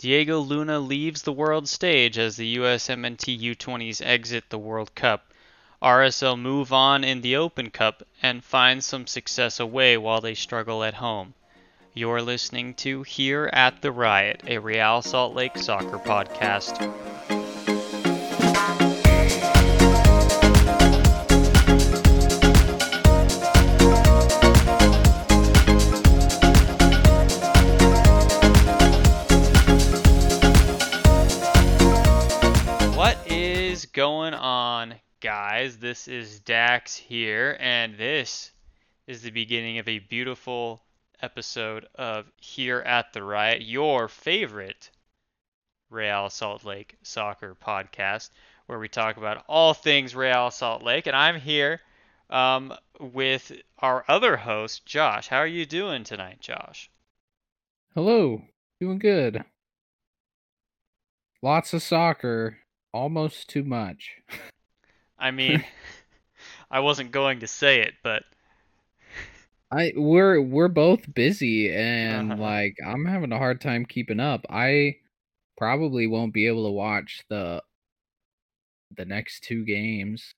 Diego Luna leaves the world stage as the USMNT U20s exit the World Cup. RSL move on in the Open Cup and find some success away while they struggle at home. You're listening to Here at the Riot, a Real Salt Lake soccer podcast. Guys? This is Dax here, and this is the beginning of a beautiful episode of Here at the Riot, your favorite Real Salt Lake soccer podcast, where we talk about all things Real Salt Lake. And I'm here um, with our other host, Josh. How are you doing tonight, Josh? Hello, doing good. Lots of soccer, almost too much. I mean, I wasn't going to say it, but I we're we're both busy and Uh-huh. like I'm having a hard time keeping up. I probably won't be able to watch the the next two games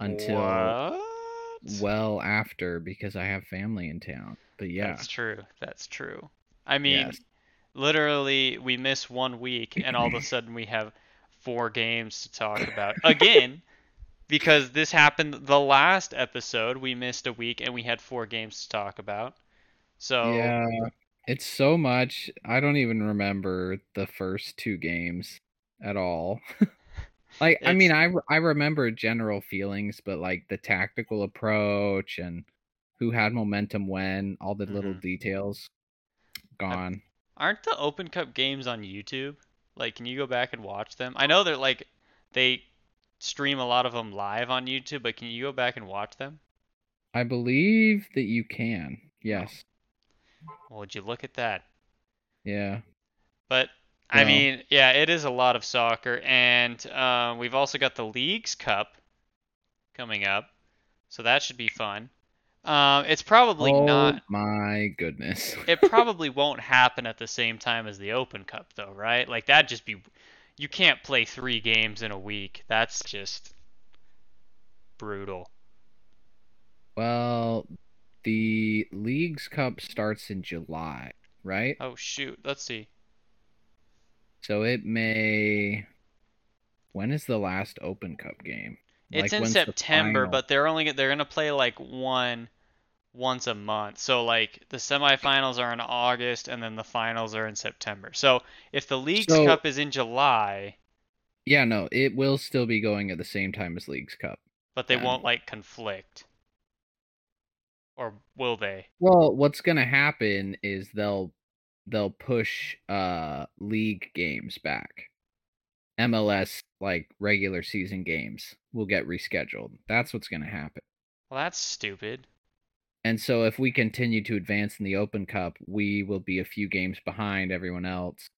until what? well after because I have family in town. But yeah, That's true. That's true. I mean, yes. literally, we miss one week, and all of a sudden we have four games to talk about again. Because this happened the last episode, we missed a week and we had four games to talk about. So Yeah, it's so much. I don't even remember the first two games at all. Like, I mean, I I remember general feelings, but like the tactical approach and who had momentum when, all the little Mhm. details gone. aren't the Open Cup games on YouTube? Like, can you go back and watch them? I know they're like they stream a lot of them live on YouTube, but can you go back and watch them? I believe that you can. Yes. Well, would you look at that? Yeah. But I mean, yeah, it is a lot of soccer, and uh, we've also got the Leagues Cup coming up, so that should be fun. Um, it's probably oh not. my goodness. It probably won't happen at the same time as the Open Cup, though, right? Like that'd just be. You can't play three games in a week. That's just brutal. well, the Leagues Cup starts in July, right? Oh shoot. Let's see. So it may. When is the last Open Cup game? It's Like, in September, but they're only they're gonna play like one once a month. So like the semifinals are in August and then the finals are in September. So if the Leagues So- Cup is in July, Yeah, no, it will still be going at the same time as Leagues Cup. but they Then- won't like conflict. Or will they? Well, what's gonna happen is they'll they'll push uh league games back. MLS like regular season games will get rescheduled. That's what's gonna happen. Well, that's stupid. And so if we continue to advance in the Open Cup, we will be a few games behind everyone else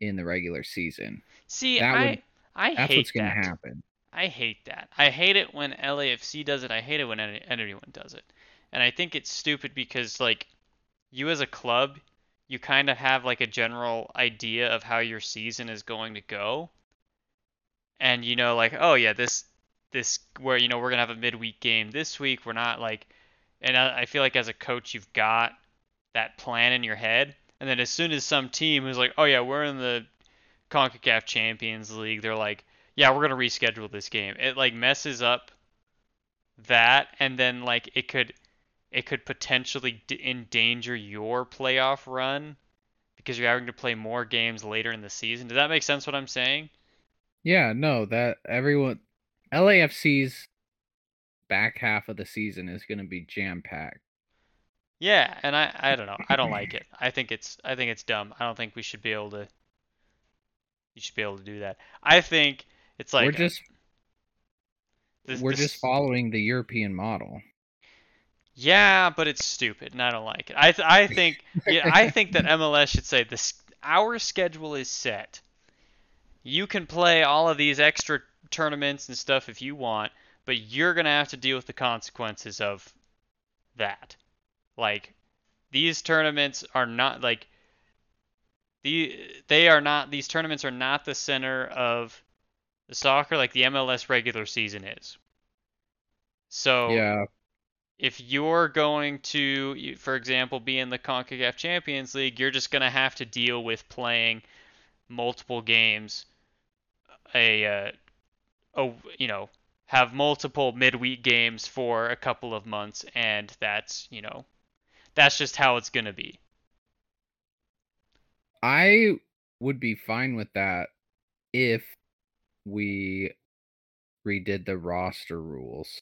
in the regular season. See, That I would- I That's hate what's gonna happen. I hate that. I hate it when LAFC does it. I hate it when anyone does it. And I think it's stupid because like you as a club, you kind of have like a general idea of how your season is going to go. And you know like, oh yeah, this this where you know we're going to have a midweek game this week. We're not like and I, I feel like as a coach you've got that plan in your head. And then as soon as some team who's like, "Oh yeah, we're in the CONCACAF Champions League," they're like, yeah, we're gonna reschedule this game. It like messes up that, and then like it could, it could potentially d- endanger your playoff run because you're having to play more games later in the season. Does that make sense? What I'm saying? Yeah, no, that everyone LAFC's back half of the season is gonna be jam packed. Yeah, and I, I don't know. I don't like it. I think it's, I think it's dumb. I don't think we should be able to. You should be able to do that. I think it's like we're just this- we're this- just following the European model. Yeah, but it's stupid, and I don't like it. I th- I think yeah, I think that MLS should say this: our schedule is set. You can play all of these extra tournaments and stuff if you want, but you're gonna have to deal with the consequences of that. Like these tournaments are not like the they are not these tournaments are not the center of the soccer like the MLS regular season is. So Yeah. if you're going to, for example, be in the CONCACAF Champions League, you're just going to have to deal with playing multiple games, a, uh, a, you know, have multiple midweek games for a couple of months, and that's, you know, that's just how it's going to be. I would be fine with that if we redid the roster rules.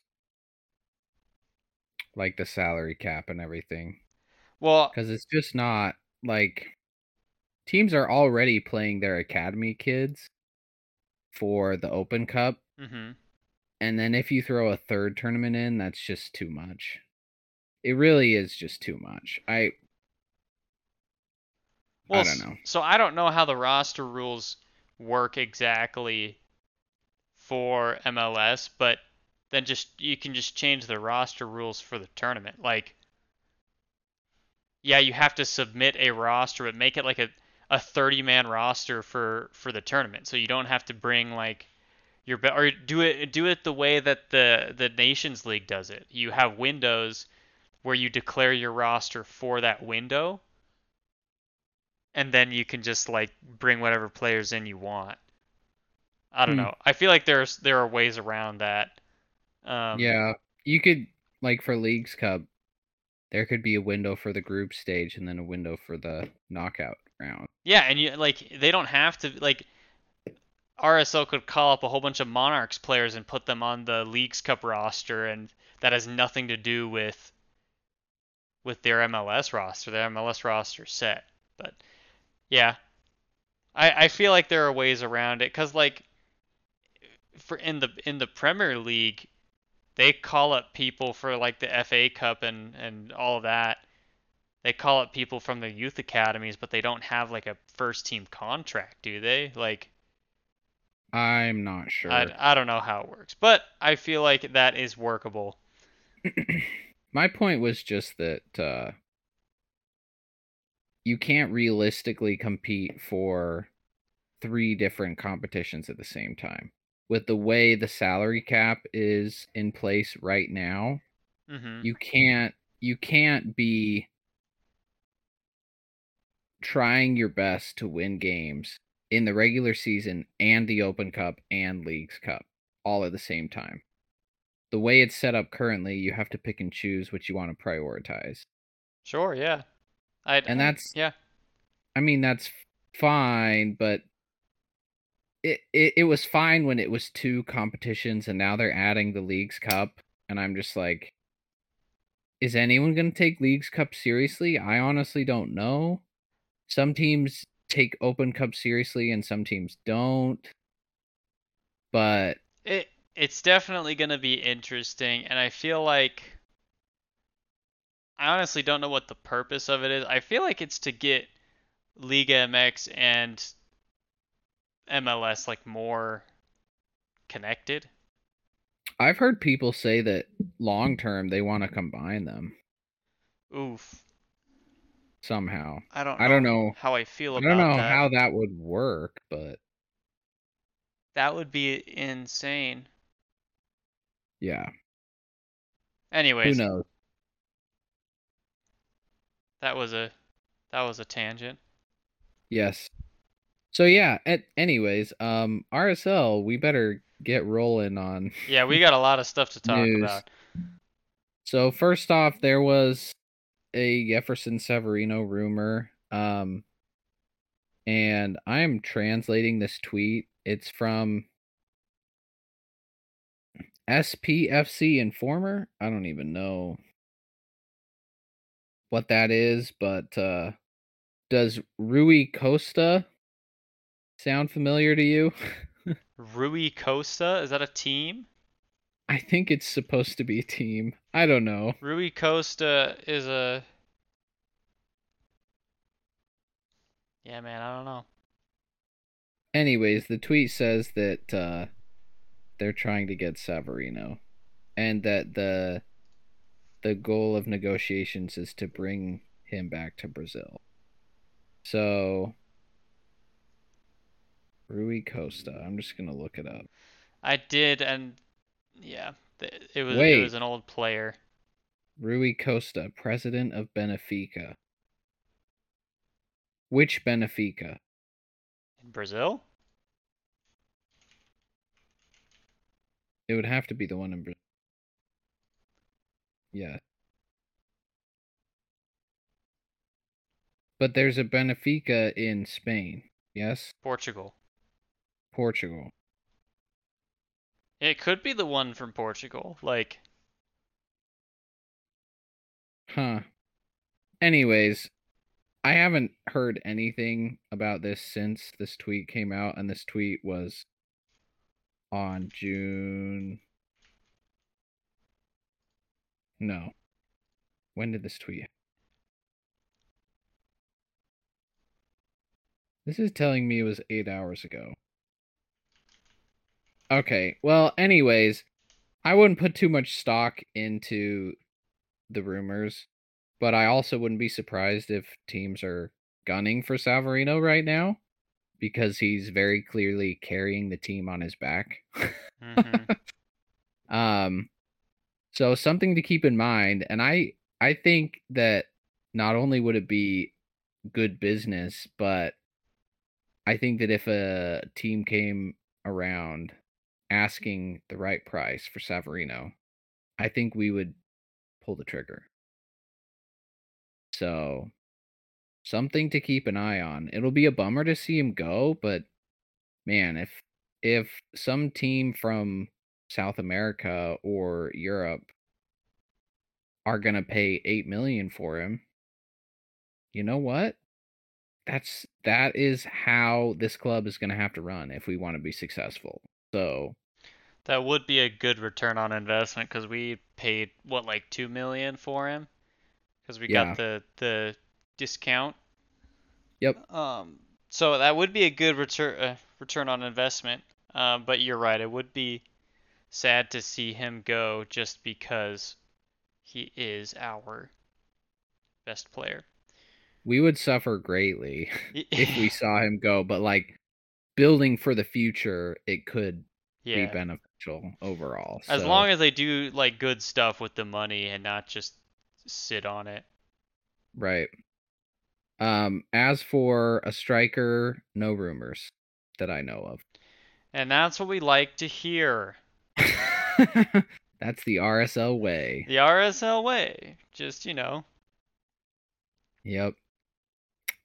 Like the salary cap and everything. Well, Because it's just not like teams are already playing their academy kids for the Open Cup. hmm And then if you throw a third tournament in, that's just too much. It really is just too much. I well, I don't know. So I don't know how the roster rules work exactly for MLS, but then just you can just change the roster rules for the tournament. Like, yeah, you have to submit a roster, but make it like a a 30 man roster for for the tournament, so you don't have to bring like your be- or do it do it the way that the the Nations League does it. You have windows where you declare your roster for that window, and then you can just like bring whatever players in you want. I don't Hmm. know. I feel like there's there are ways around that. Um, yeah, you could like for Leagues Cup, there could be a window for the group stage and then a window for the knockout round. Yeah, and you like they don't have to like RSL could call up a whole bunch of Monarchs players and put them on the Leagues Cup roster and that has nothing to do with with their MLS roster. Their MLS roster set. But yeah. I I feel like there are ways around it cuz like for in the in the Premier League they call up people for like the FA Cup and and all that they call up people from the youth academies, but they don't have like a first team contract, do they? Like, I'm not sure. I, I don't know how it works, but I feel like that is workable. My point was just that uh, you can't realistically compete for three different competitions at the same time. With the way the salary cap is in place right now, hmm you can't you can't be trying your best to win games in the regular season and the Open Cup and Leagues Cup all at the same time. The way it's set up currently, you have to pick and choose what you want to prioritize. Sure, yeah. I And that's yeah. I mean that's fine, but it, it it was fine when it was two competitions and now they're adding the Leagues Cup and I'm just like is anyone going to take Leagues Cup seriously? I honestly don't know. Some teams take Open Cup seriously and some teams don't. But It it's definitely going to be interesting, and I feel like I honestly don't know what the purpose of it is. I feel like it's to get Liga MX and MLS like more connected. I've heard people say that long term they want to combine them Oof. Somehow. I don't. I don't know. how I feel about. I don't know that. how that would work, but That would be insane. yeah, Anyways, who knows? that was a that was a tangent. Yes. So yeah, at, anyways, um RSL, we better get rolling on Yeah, we got a lot of stuff to talk News. about. So first off, there was a Jefferson Savarino rumor. Um and I'm translating this tweet. It's from SPFC Informer. I don't even know what that is, but uh does Rui Costa sound familiar to you? Rui Costa, is that a team? I think it's supposed to be a team. I don't know. Rui Costa is a Yeah, man, I don't know. Anyways, the tweet says that uh, they're trying to get Savarino, and that the the goal of negotiations is to bring him back to Brazil. So, Rui Costa. I'm just gonna look it up. I did, and yeah, it was it was an old player. Rui Costa, president of Benfica. Which Benfica? In Brazil? It would have to be the one in Brazil. Yeah. But there's a Benfica in Spain. Yes? Portugal. Portugal. It could be the one from Portugal. Like, Huh. Anyways, I haven't heard anything about this since this tweet came out, and this tweet was on June. No. When did this tweet? This is telling me it was eight hours ago. Okay, well, anyways, I wouldn't put too much stock into the rumors, but I also wouldn't be surprised if teams are gunning for Savarino right now because he's very clearly carrying the team on his back. mhm. um so something to keep in mind and I I think that not only would it be good business, but I think that if a team came around asking the right price for Savarino, I think we would pull the trigger. So, something to keep an eye on. It'll be a bummer to see him go, but man, if if some team from South America or Europe are going to pay 8 million for him, you know what? That's that is how this club is going to have to run if we want to be successful. So, that would be a good return on investment because we paid what like two million for him because we Yeah. got the the discount. Yep. Um. So that would be a good return uh, return on investment. Um. But you're right. It would be sad to see him go just because he is our best player. we would suffer greatly if we saw him go, but like building for the future, it could yeah. be beneficial overall. As long as they do like good stuff with the money and not just sit on it. right. Um, as for a striker, no rumors that I know of. And that's what we like to hear. That's the RSL way. The RSL way. Just, you know. Yep.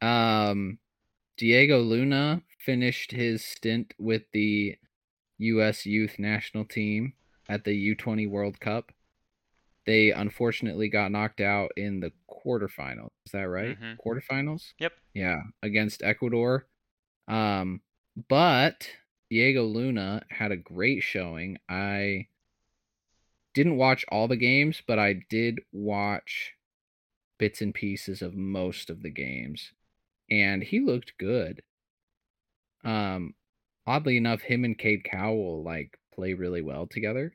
Um, Diego Luna finished his stint with the U.S. Youth National Team at the U20 World Cup. They unfortunately got knocked out in the quarterfinals. Is that right? Mhm. Quarterfinals? Yep. Yeah, against Ecuador. Um, but Diego Luna had a great showing. I didn't watch all the games, but I did watch bits and pieces of most of the games, and he looked good. Um, oddly enough, him and Cade Cowell like play really well together.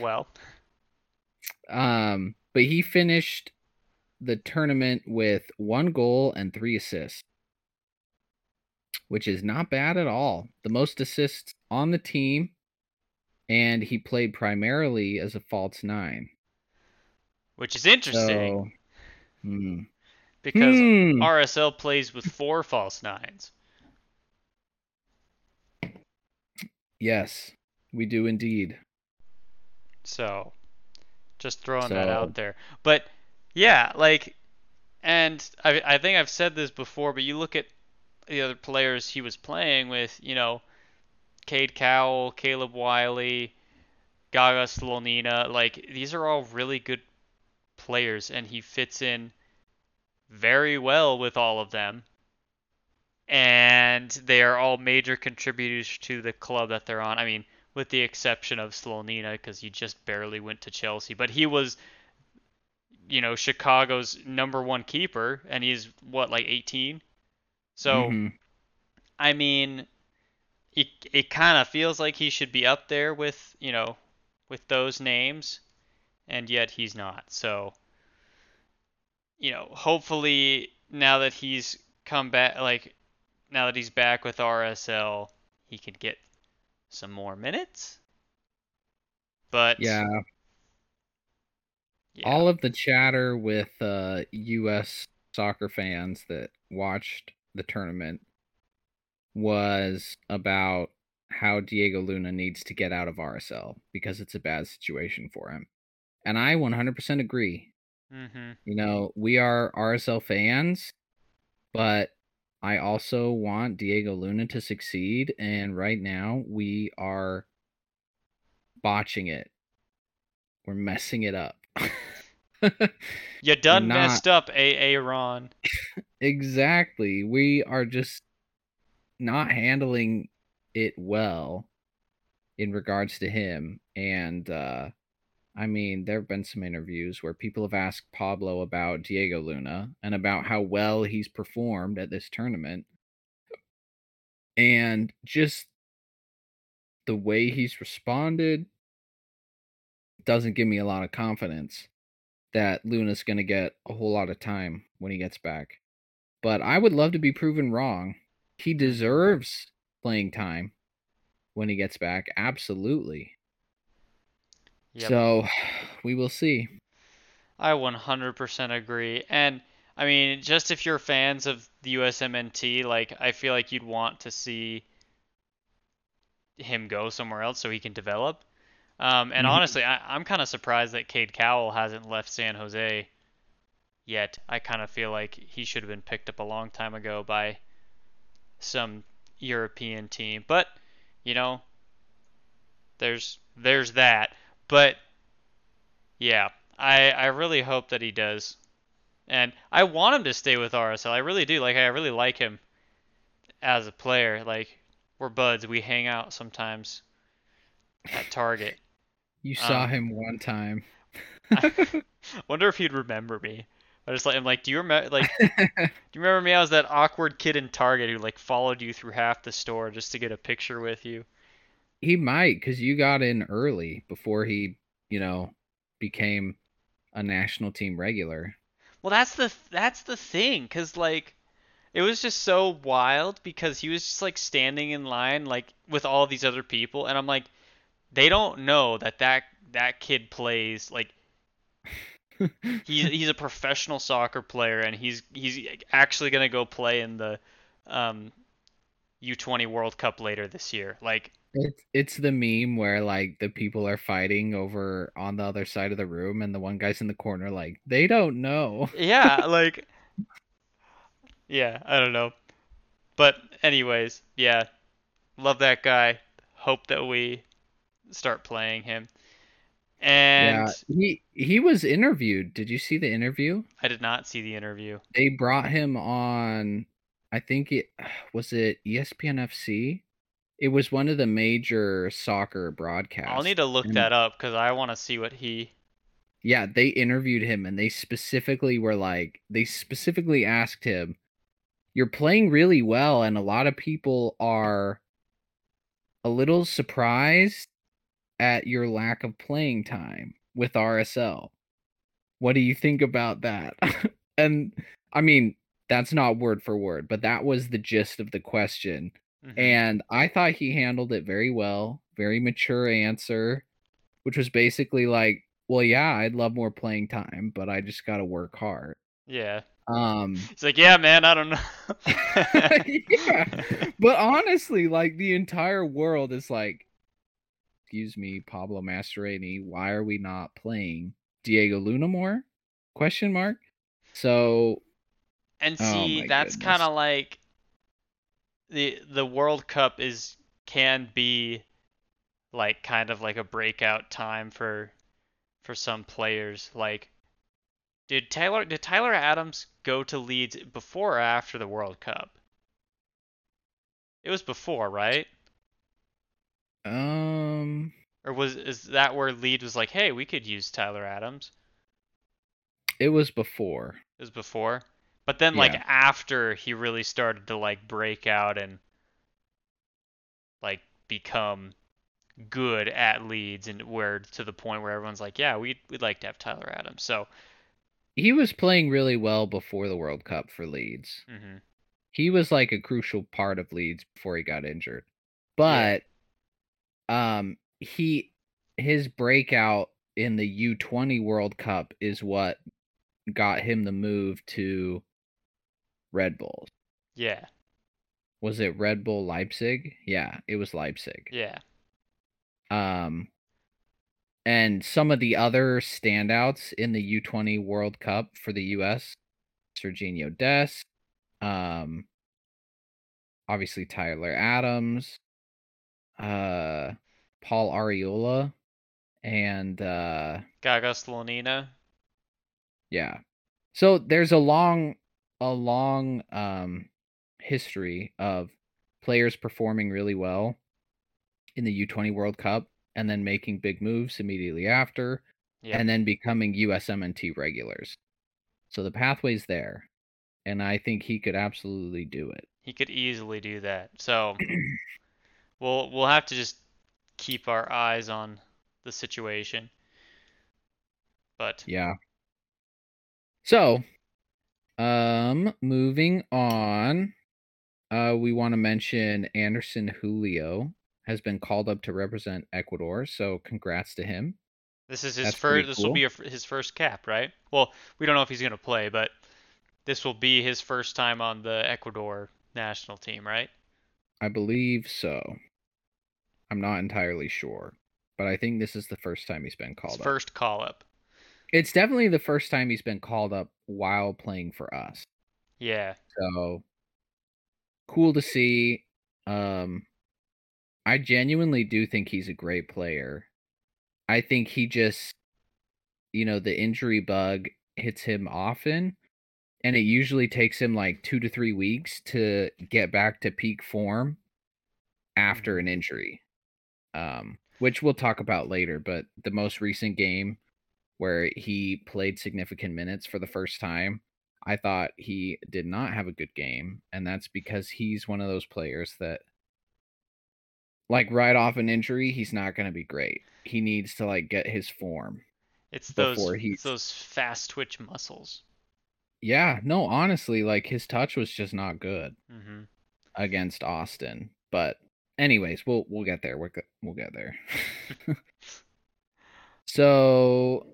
Well. um, but he finished the tournament with one goal and three assists, which is not bad at all. The most assists on the team, and he played primarily as a false nine. Which is interesting So, hmm. because Hmm. RSL plays with four false nines. Yes, we do indeed. So, just throwing that out there. But yeah, like, and I I think I've said this before, but you look at the other players he was playing with, you know, Cade Cowell, Caleb Wiley, Gaga Slonina, like these are all really good players, and he fits in very well with all of them. And they are all major contributors to the club that they're on. I mean, with the exception of Slonina, because he just barely went to Chelsea, but he was, you know, Chicago's number one keeper, and he's what, like 18? So, Mhm. I mean, it it kind of feels like he should be up there with you know with those names, and yet he's not. So, you know, hopefully now that he's come back, like now that he's back with RSL, he could get some more minutes. But Yeah, yeah. all of the chatter with uh, U.S. soccer fans that watched the tournament was about how Diego Luna needs to get out of RSL because it's a bad situation for him. And I 100% agree. Mhm. You know, we are RSL fans, but I also want Diego Luna to succeed. And right now, we are botching it. We're messing it up. You done not- messed up, AA Ron. exactly. We are just not handling it well in regards to him. And uh I mean, there have been some interviews where people have asked Pablo about Diego Luna and about how well he's performed at this tournament. And just the way he's responded doesn't give me a lot of confidence that Luna's going to get a whole lot of time when he gets back. But I would love to be proven wrong. He deserves playing time when he gets back. Absolutely. Yep. So we will see. I 100% agree. And I mean, just if you're fans of the USMNT, like I feel like you'd want to see him go somewhere else so he can develop. Um, and Mhm. honestly, I, I'm kind of surprised that Cade Cowell hasn't left San Jose yet. I kind of feel like he should have been picked up a long time ago by some European team. But you know, there's there's that. But yeah, I I really hope that he does. And I want him to stay with RSL. I really do. Like I really like him as a player. Like we're buds. We hang out sometimes at Target. You saw Um, him one time. Wonder if he'd remember me. I just like I'm like, do you remember like do you remember me? I was that awkward kid in Target who like followed you through half the store just to get a picture with you. He might because you got in early before he, you know, became a national team regular. Well, that's the that's the thing, cause like it was just so wild because he was just like standing in line like with all these other people, and I'm like, they don't know that that that kid plays like he's he's a professional soccer player, and he's he's actually gonna go play in the um U20 World Cup later this year. Like, It's it's the meme where like the people are fighting over on the other side of the room and the one guy's in the corner like they don't know. yeah, like yeah, I don't know. But anyways, yeah. Love that guy. Hope that we start playing him. And yeah, he he was interviewed. Did you see the interview? I did not see the interview. They brought him on I think it was it ESPN FC. It was one of the major soccer broadcasts. I'll need to look and- that up because I want to see what he. Yeah, they interviewed him and they specifically were like, they specifically asked him, You're playing really well, and a lot of people are a little surprised at your lack of playing time with RSL. What do you think about that? and I mean, that's not word for word, but that was the gist of the question. Mhm. And I thought he handled it very well, very mature answer, which was basically like, well, yeah, I'd love more playing time, but I just got to work hard. yeah, Um, he's like, yeah, man, I don't know. yeah, but honestly, like the entire world is like, excuse me, Pablo Mastroeni, why are we not playing Diego Luna more? Question mark. So And Oh see, my that's kind of like the the World Cup is can be like kind of like a breakout time for for some players. Like, did Tyler did Tyler Adams go to Leeds before or after the World Cup? It was before, right? um, Or was is that where Leeds was like, hey, we could use Tyler Adams? it was before. It was before. But then like Yeah. after he really started to like break out and like become good at Leeds and where to the point where everyone's like, yeah, we'd we'd like to have Tyler Adams. So, He was playing really well before the World Cup for Leeds. Mm-hmm. he was like a crucial part of Leeds before he got injured. But um he his breakout in the U20 World Cup is what got him the move to Red Bull. Yeah. Was it Red Bull Leipzig? Yeah, it was Leipzig. Yeah. Um and some of the other standouts in the U20 World Cup for the US, Sergiño Dest, um obviously Tyler Adams, uh Paul Arriola, and uh Gaga Slonina. yeah. So there's a long a long um history of players performing really well in the U20 World Cup and then making big moves immediately after Yeah. and then becoming USMNT regulars. So the pathway's there. And I think he could absolutely do it. He could easily do that. So we'll we'll have to just keep our eyes on the situation. But Yeah. So, um, moving on, uh, we want to mention Anderson Julio has been called up to represent Ecuador. So, congrats to him. this is his That's first. This will be a, his first cap, right? Well, we don't know if he's gonna play, but this will be his first time on the Ecuador national team, right? I believe so. I'm not entirely sure, but I think this is the first time he's been His called up. first call up. It's definitely the first time he's been called up while playing for us. Yeah. So cool to see. Um I genuinely do think he's a great player. I think he just you know, the injury bug hits him often and it usually takes him like 2 to 3 weeks to get back to peak form after an injury. Um which we'll talk about later, but the most recent game where he played significant minutes for the first time I thought he did not have a good game, and that's because he's one of those players that like right off an injury, he's not going to be great. He needs to like get his form. It's those it's those fast twitch muscles. Yeah, no, honestly, like his touch was just not good mm-hmm. against Austin. But anyways, we'll we'll get there. We'll we'll get there. so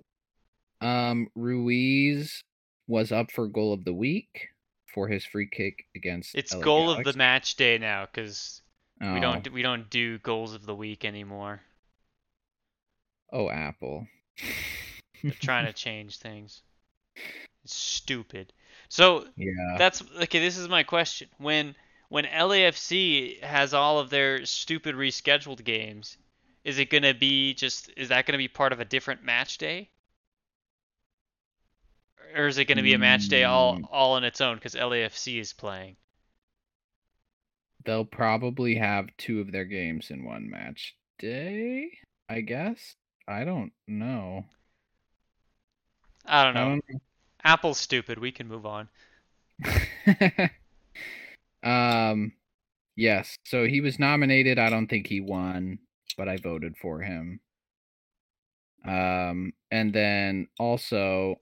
um Ruiz was up for goal of the week for his free kick against It's LA goal of the match day now because we Oh. don't we don't do goals of the week anymore. Oh, Apple. They're trying to change things. It's stupid. So yeah. that's okay. This is my question. When when LAFC has all of their stupid rescheduled games, is it gonna be just is that gonna be part of a different match day? Or is it gonna be a match day all Mm. all on its own because LAFC is playing? They'll probably have two of their games in one match day, I guess. I don't know. I don't know. I don't Apple's stupid. We can move on. um yes, so he was nominated. I don't think he won, but I voted for him. Um and then also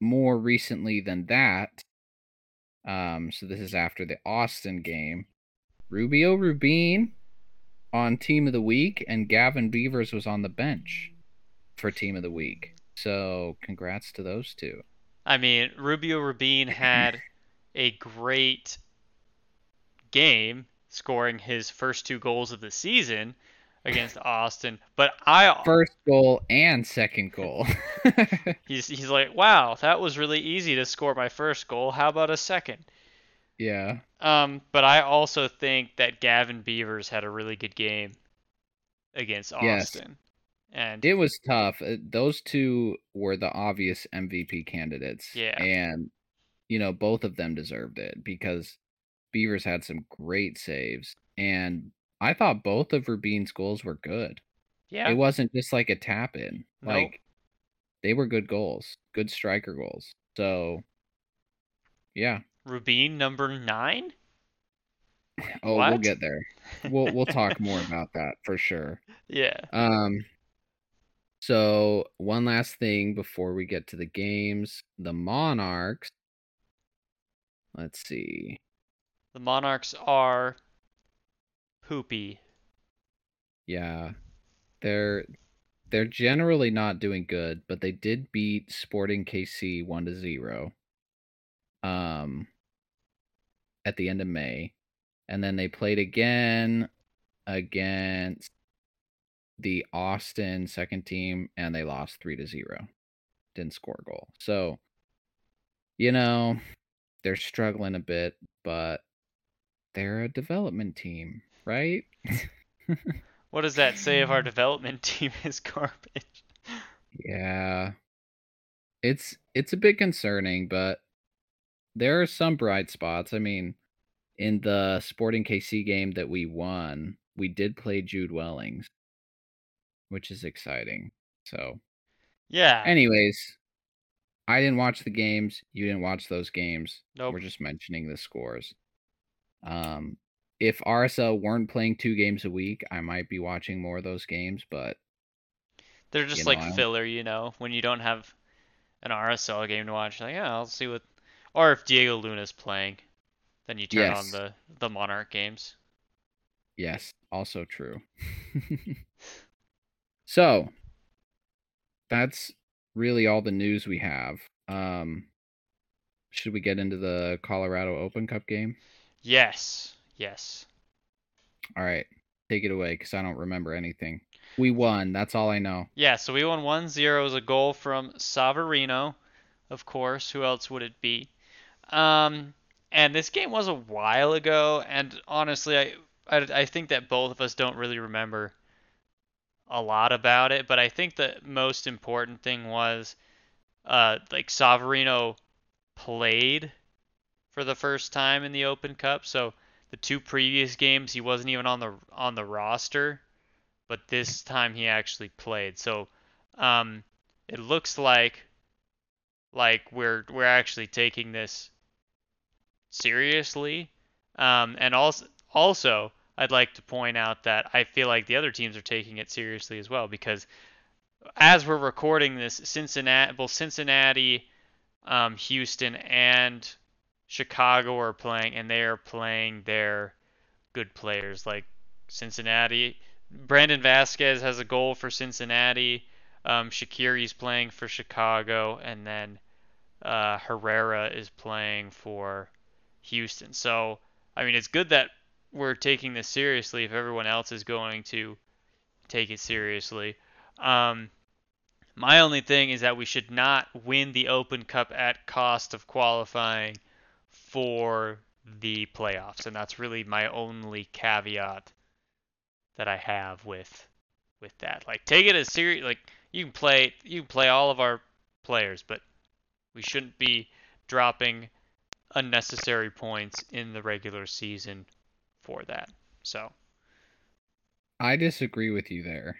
more recently than that, um so this is after the Austin game, Rubio Rubin on team of the week and Gavin Beavers was on the bench for team of the week. So congrats to those two. I mean, Rubio Rubin had a great game, scoring his first two goals of the season against Austin. But I First goal and second goal. he's he's like, wow, that was really easy to score my first goal. How about a second? yeah. Um, but I also think that Gavin Beavers had a really good game against Yes. Austin. And It was tough. Uh, Those two were the obvious MVP candidates. Yeah. And, you know, both of them deserved it because Beavers had some great saves. And I thought both of Rubin's goals were good. yeah, It wasn't just like a tap in. No. Like, they were good goals, good striker goals. So, yeah. Rubin number nine. Oh, we'll get there. We'll we'll talk more about that for sure. Yeah. Um so one last thing before we get to the games, the Monarchs. Let's see. The Monarchs are poopy. Yeah. They're they're generally not doing good, but they did beat Sporting KC 1 to 0. Um at the end of May. And then they played again against the Austin second team and they lost 3 to 0. Didn't score a goal. So, you know, they're struggling a bit, but they're a development team, right? what does that say if our development team is garbage? Yeah. It's it's a bit concerning, but there are some bright spots. I mean, in the Sporting KC game that we won, we did play Jude Wellings, which is exciting. So, yeah. Anyways, I didn't watch the games. You didn't watch those games. Nope. We're just mentioning the scores. Um, if RSL weren't playing two games a week, I might be watching more of those games, but they're just you like know, don't- filler, you know, when you don't have an RSL game to watch. Like, yeah, I'll see what. Or if Diego Luna's playing, then you turn on the the Monarch games. yes, also true. so, that's really all the news we have. Um, should we get into the Colorado Open Cup game? Yes, yes. All right, take it away because I don't remember anything. We won. That's all I know. Yeah, so we won 1-0. It was a goal from Savarino, of course. Who else would it be? Um, and this game was a while ago, and honestly, I, I I think that both of us don't really remember a lot about it. But I think the most important thing was, uh, like Savarino played for the first time in the Open Cup. So the two previous games he wasn't even on the on the roster, but this time he actually played. So um, it looks like like we're we're actually taking this seriously. Um, and also also I'd like to point out that I feel like the other teams are taking it seriously as well because as we're recording this, Cincinnati, both Cincinnati, um, Houston, and Chicago are playing, and they are playing their good players. Like Cincinnati, Brandon Vazquez has a goal for Cincinnati. Um, Shaqiri's playing for Chicago, and then uh, Herrera is playing for Houston. So, I mean, it's good that we're taking this seriously if everyone else is going to take it seriously. Um, my only thing is that we should not win the Open Cup at cost of qualifying for the playoffs, and that's really my only caveat that I have with with that. Like, take it as serious. Like, you can play you can play all of our players, but we shouldn't be dropping unnecessary points in the regular season for that. So, I disagree with you there.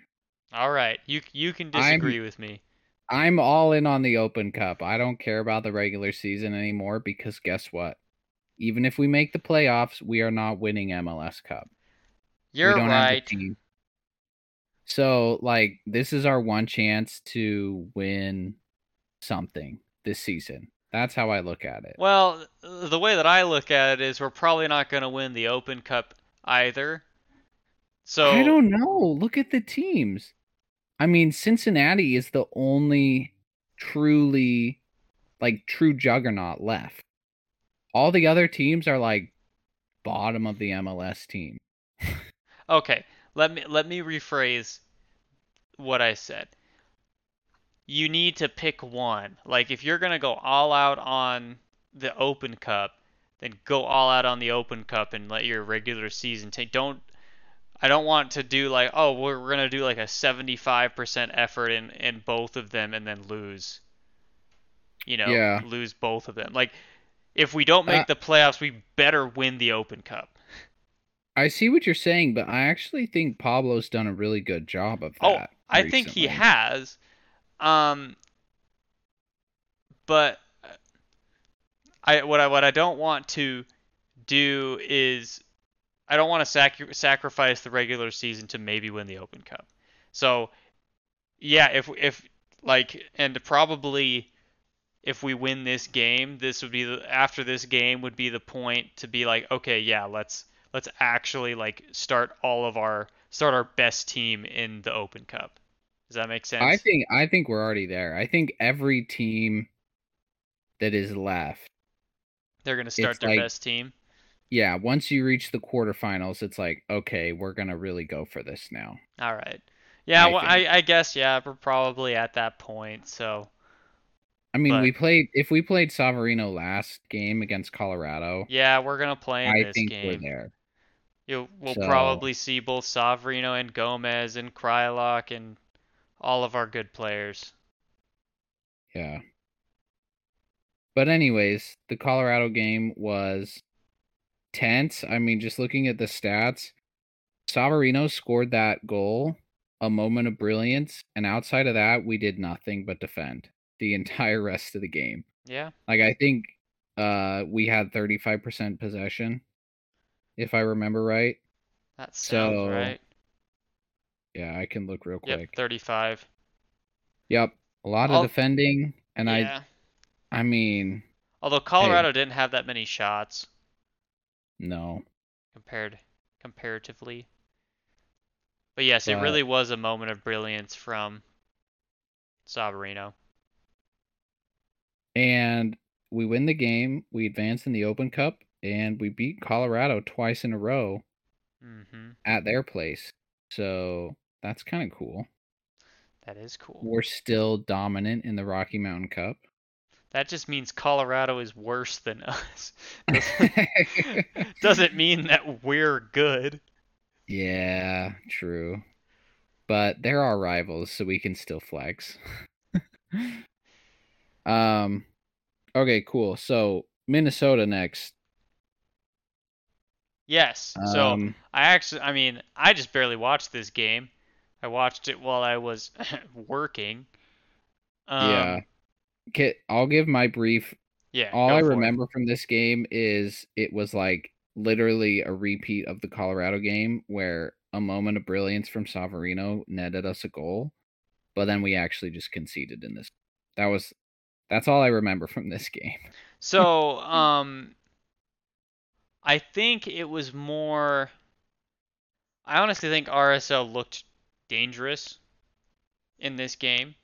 all right, you you can I'm- disagree with me. I'm all in on the Open Cup. I don't care about the regular season anymore because guess what? Even if we make the playoffs, we are not winning MLS Cup. You're right. So, like, this is our one chance to win something this season. That's how I look at it. Well, the way that I look at it is we're probably not going to win the Open Cup either. So I don't know. Look at the teams. I mean, Cincinnati is the only truly like true juggernaut left. All the other teams are like bottom of the MLS team. Okay, let me let me rephrase what I said. You need to pick one. Like if you're gonna go all out on the Open Cup, then go all out on the Open Cup and let your regular season take. Don't. I don't want to do like oh we're, we're gonna do like a 75% effort in in both of them and then lose. You know, Yeah. lose both of them. Like if we don't make Uh, the playoffs, we better win the Open Cup. I see what you're saying, but I actually think Pablo's done a really good job of that. Oh, that. I think he has. Um, but uh, I what I what I don't want to do is I don't want to sac- sacrifice the regular season to maybe win the Open Cup. So yeah, if if like and probably if we win this game, this would be the, after this game would be the point to be like, okay, yeah, let's let's actually like start all of our start our best team in the Open Cup. Does that make sense? I think I think we're already there. I think every team that is left, they're gonna start their like- best team. yeah, once you reach the quarterfinals, it's like, okay, we're gonna really go for this now. All right. Yeah, I well, think. I, I guess yeah, we're probably at that point. So I mean, But- we played if we played Savarino last game against Colorado, yeah, we're gonna play in I this think game. we're there. You'll, we'll So- probably see both Savarino and Gomez and Kreilach and all of our good players. Yeah. But anyways, the Colorado game was tense. I mean, just looking at the stats, Savarino scored that goal, a moment of brilliance, and outside of that, we did nothing but defend the entire rest of the game. Yeah, Like I think uh we had 35% possession if I remember right. that sounds So, right. Yeah, I can look real quick. Yep, quick. 35. Yep. A lot of Al- defending and yeah. I I mean, Although Colorado didn't have that many shots no. compared comparatively. But yes, it really was a moment of brilliance from Savarino. And we win the game, we advance in the Open Cup, and we beat Colorado twice in a row mm-hmm. at their place. So that's kind of cool. That is cool. We're still dominant in the Rocky Mountain Cup. That just means Colorado is worse than us. Doesn't, doesn't mean that we're good. yeah, true. But they're our rivals, so we can still flex. um okay, cool. So Minnesota next. Yes. So Um I actually, I mean, I just barely watched this game. I watched it while I was working. Um, yeah. Okay, I'll give my brief Yeah. all I for it. remember from this game is it was like literally a repeat of the Colorado game where a moment of brilliance from Savarino netted us a goal, but then we actually just conceded in this. That was that's all I remember from this game. So, um, I think it was more. I honestly think RSL looked dangerous in this game.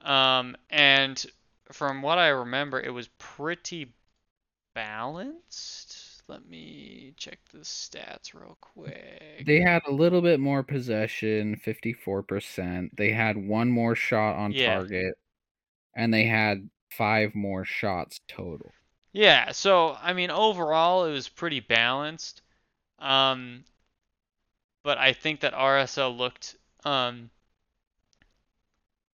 Um, and from what I remember, it was pretty balanced. Let me check the stats real quick. They had a little bit more possession, 54%. They had one more shot on Yeah. target and they had five more shots total. Yeah, so I mean overall it was pretty balanced. Um but I think that RSL looked um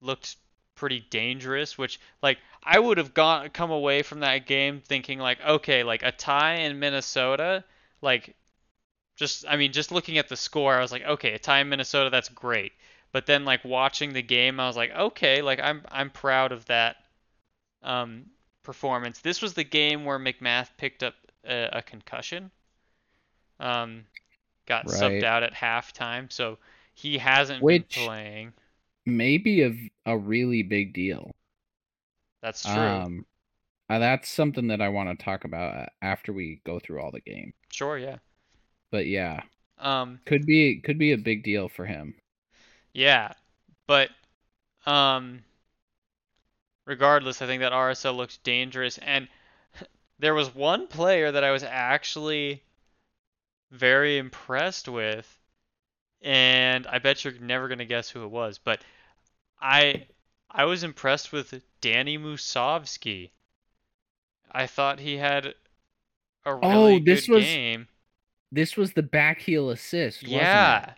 looked pretty dangerous, which like I would have gone come away from that game thinking like okay, like a tie in Minnesota, like just I mean just looking at the score, I was like okay, a tie in Minnesota that's great. But then like watching the game, I was like okay, like I'm I'm proud of that um performance. This was the game where MacMath picked up a, a concussion. Um, got subbed out at halftime, so he hasn't Which- been playing. Maybe a a really big deal. That's true. Um, uh, that's something that I want to talk about uh, after we go through all the game. sure, yeah. But yeah, Um, could be could be a big deal for him. Yeah, but um, regardless, I think that RSL looked dangerous, and there was one player that I was actually very impressed with, and I bet you're never gonna guess who it was, but I I was impressed with Danny Musovski. I thought he had a really Oh, this good was- game. This was the back heel assist. Wasn't Yeah. It?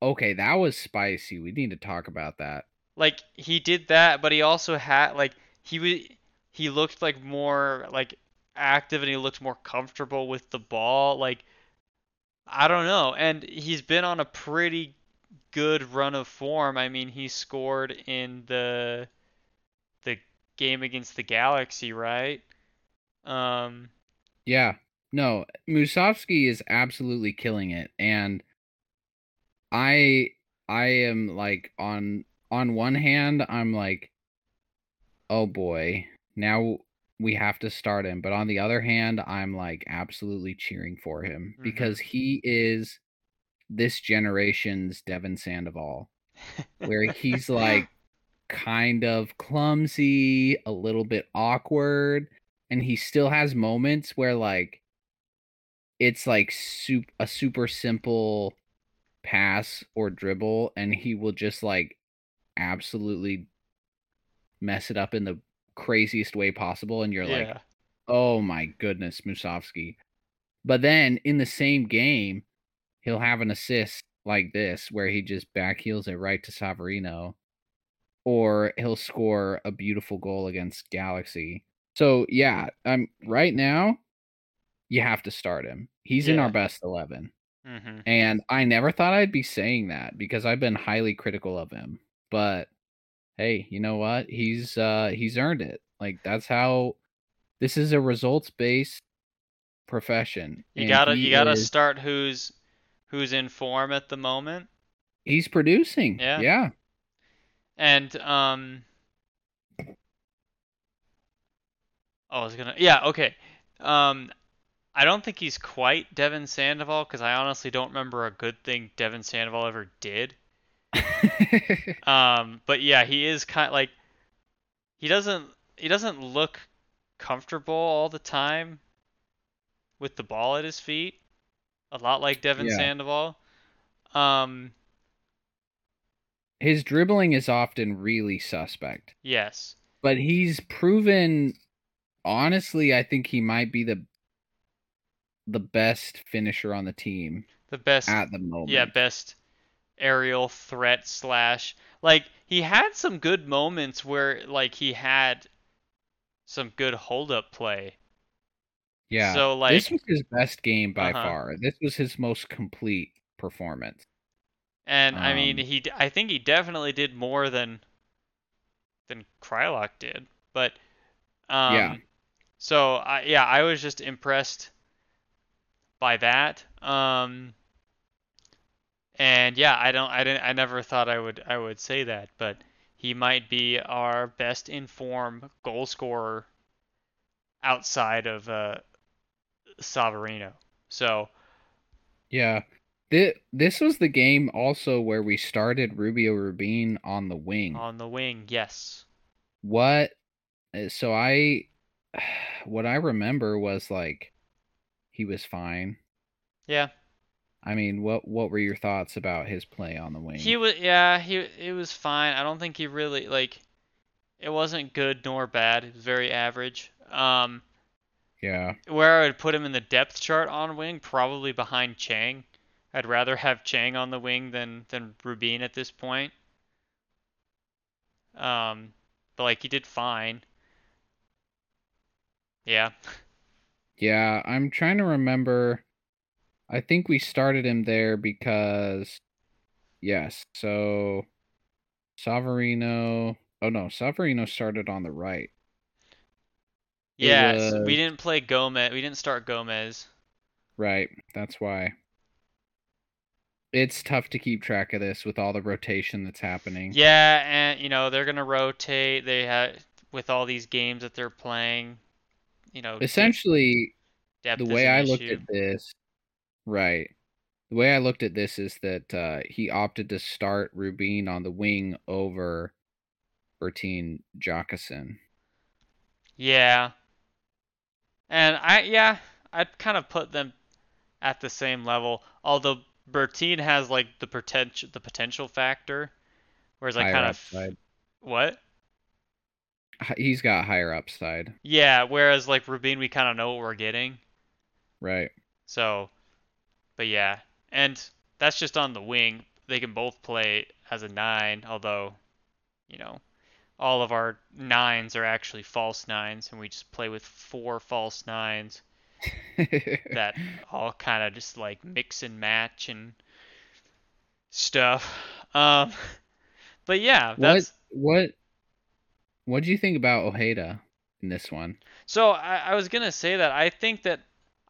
Okay, that was spicy. We need to talk about that. like he did that, but he also had like he was he looked like more like active and he looked more comfortable with the ball. Like I don't know, and he's been on a pretty good run of form. I mean, he scored in the the game against the Galaxy, right? Um, Yeah. No, Musovski is absolutely killing it and I I am like on on one hand I'm like oh boy, now we have to start him. But on the other hand, I'm like absolutely cheering for him Mhm. because he is this generation's Devin Sandoval, where he's like kind of clumsy, a little bit awkward, and he still has moments where like it's like soup a super simple pass or dribble and he will just like absolutely mess it up in the craziest way possible and you're like oh my goodness Musovski. But then in the same game he'll have an assist like this where he just backheels it right to Savarino or he'll score a beautiful goal against Galaxy. So yeah I'm right now you have to start him. He's in our best 11 hmm and I never thought I'd be saying that because I've been highly critical of him. But hey, you know what? He's uh he's earned it. Like that's how this is a results based profession. You gotta you gotta is- start who's who's in form at the moment. he's producing. Yeah. Yeah. And um Oh, I was gonna yeah, okay. Um I don't think he's quite Devin Sandoval because I honestly don't remember a good thing Devin Sandoval ever did. Um, but yeah, he is kind like he doesn't he doesn't look comfortable all the time with the ball at his feet. A lot like Devin Yeah. Sandoval. Um, His dribbling is often really suspect. yes. But he's proven honestly, I think he might be the the best finisher on the team The best at the moment. yeah, best aerial threat slash like he had some good moments where like he had some good hold up play. Yeah. So like this was his best game by Uh-huh. far. This was his most complete performance. And I mean, Um, he I think he definitely did more than than Kreilach did. But um Yeah. so I yeah, I was just impressed by that. Um and yeah, I don't I didn't I never thought I would I would say that, but he might be our best informed goal scorer outside of uh Savarino. So, Yeah. This, this was the game also where we started Rubio Rubin on the wing. on the wing, yes. What uh, so I what I remember was like he was fine. Yeah. I mean, what what were your thoughts about his play on the wing? He was yeah, he it was fine. I don't think he really like it wasn't good nor bad. It was very average. Um yeah. where I would put him in the depth chart on wing, probably behind Chang. I'd rather have Chang on the wing than than Rubin at this point. Um but like he did fine. Yeah. Yeah, I'm trying to remember. I think we started him there because, yes. So, Savarino. Oh no, Savarino started on the right. Yes, was- we didn't play Gomez. We didn't start Gomez. Right. That's why. It's tough to keep track of this with all the rotation that's happening. Yeah, and you know, they're going to rotate. They have with all these games that they're playing, you know, Essentially, depth the way I looked at this, right. The way I looked at this is that uh, he opted to start Rubin on the wing over Bertin Jacquesson. Yeah. And I yeah, I'd kind of put them at the same level. Although Bertin has like the potential the potential factor, whereas I kind of what? He's got higher upside. Yeah, whereas like Rubin, we kind of know what we're getting. Right. So, but yeah, and that's just on the wing. They can both play as a nine, although, you know, all of our nines are actually false nines, and we just play with four false nines that all kind of just like mix and match and stuff. Um, but yeah, what that's what what do you think about Ojeda in this one? so. I, I was gonna say that I think that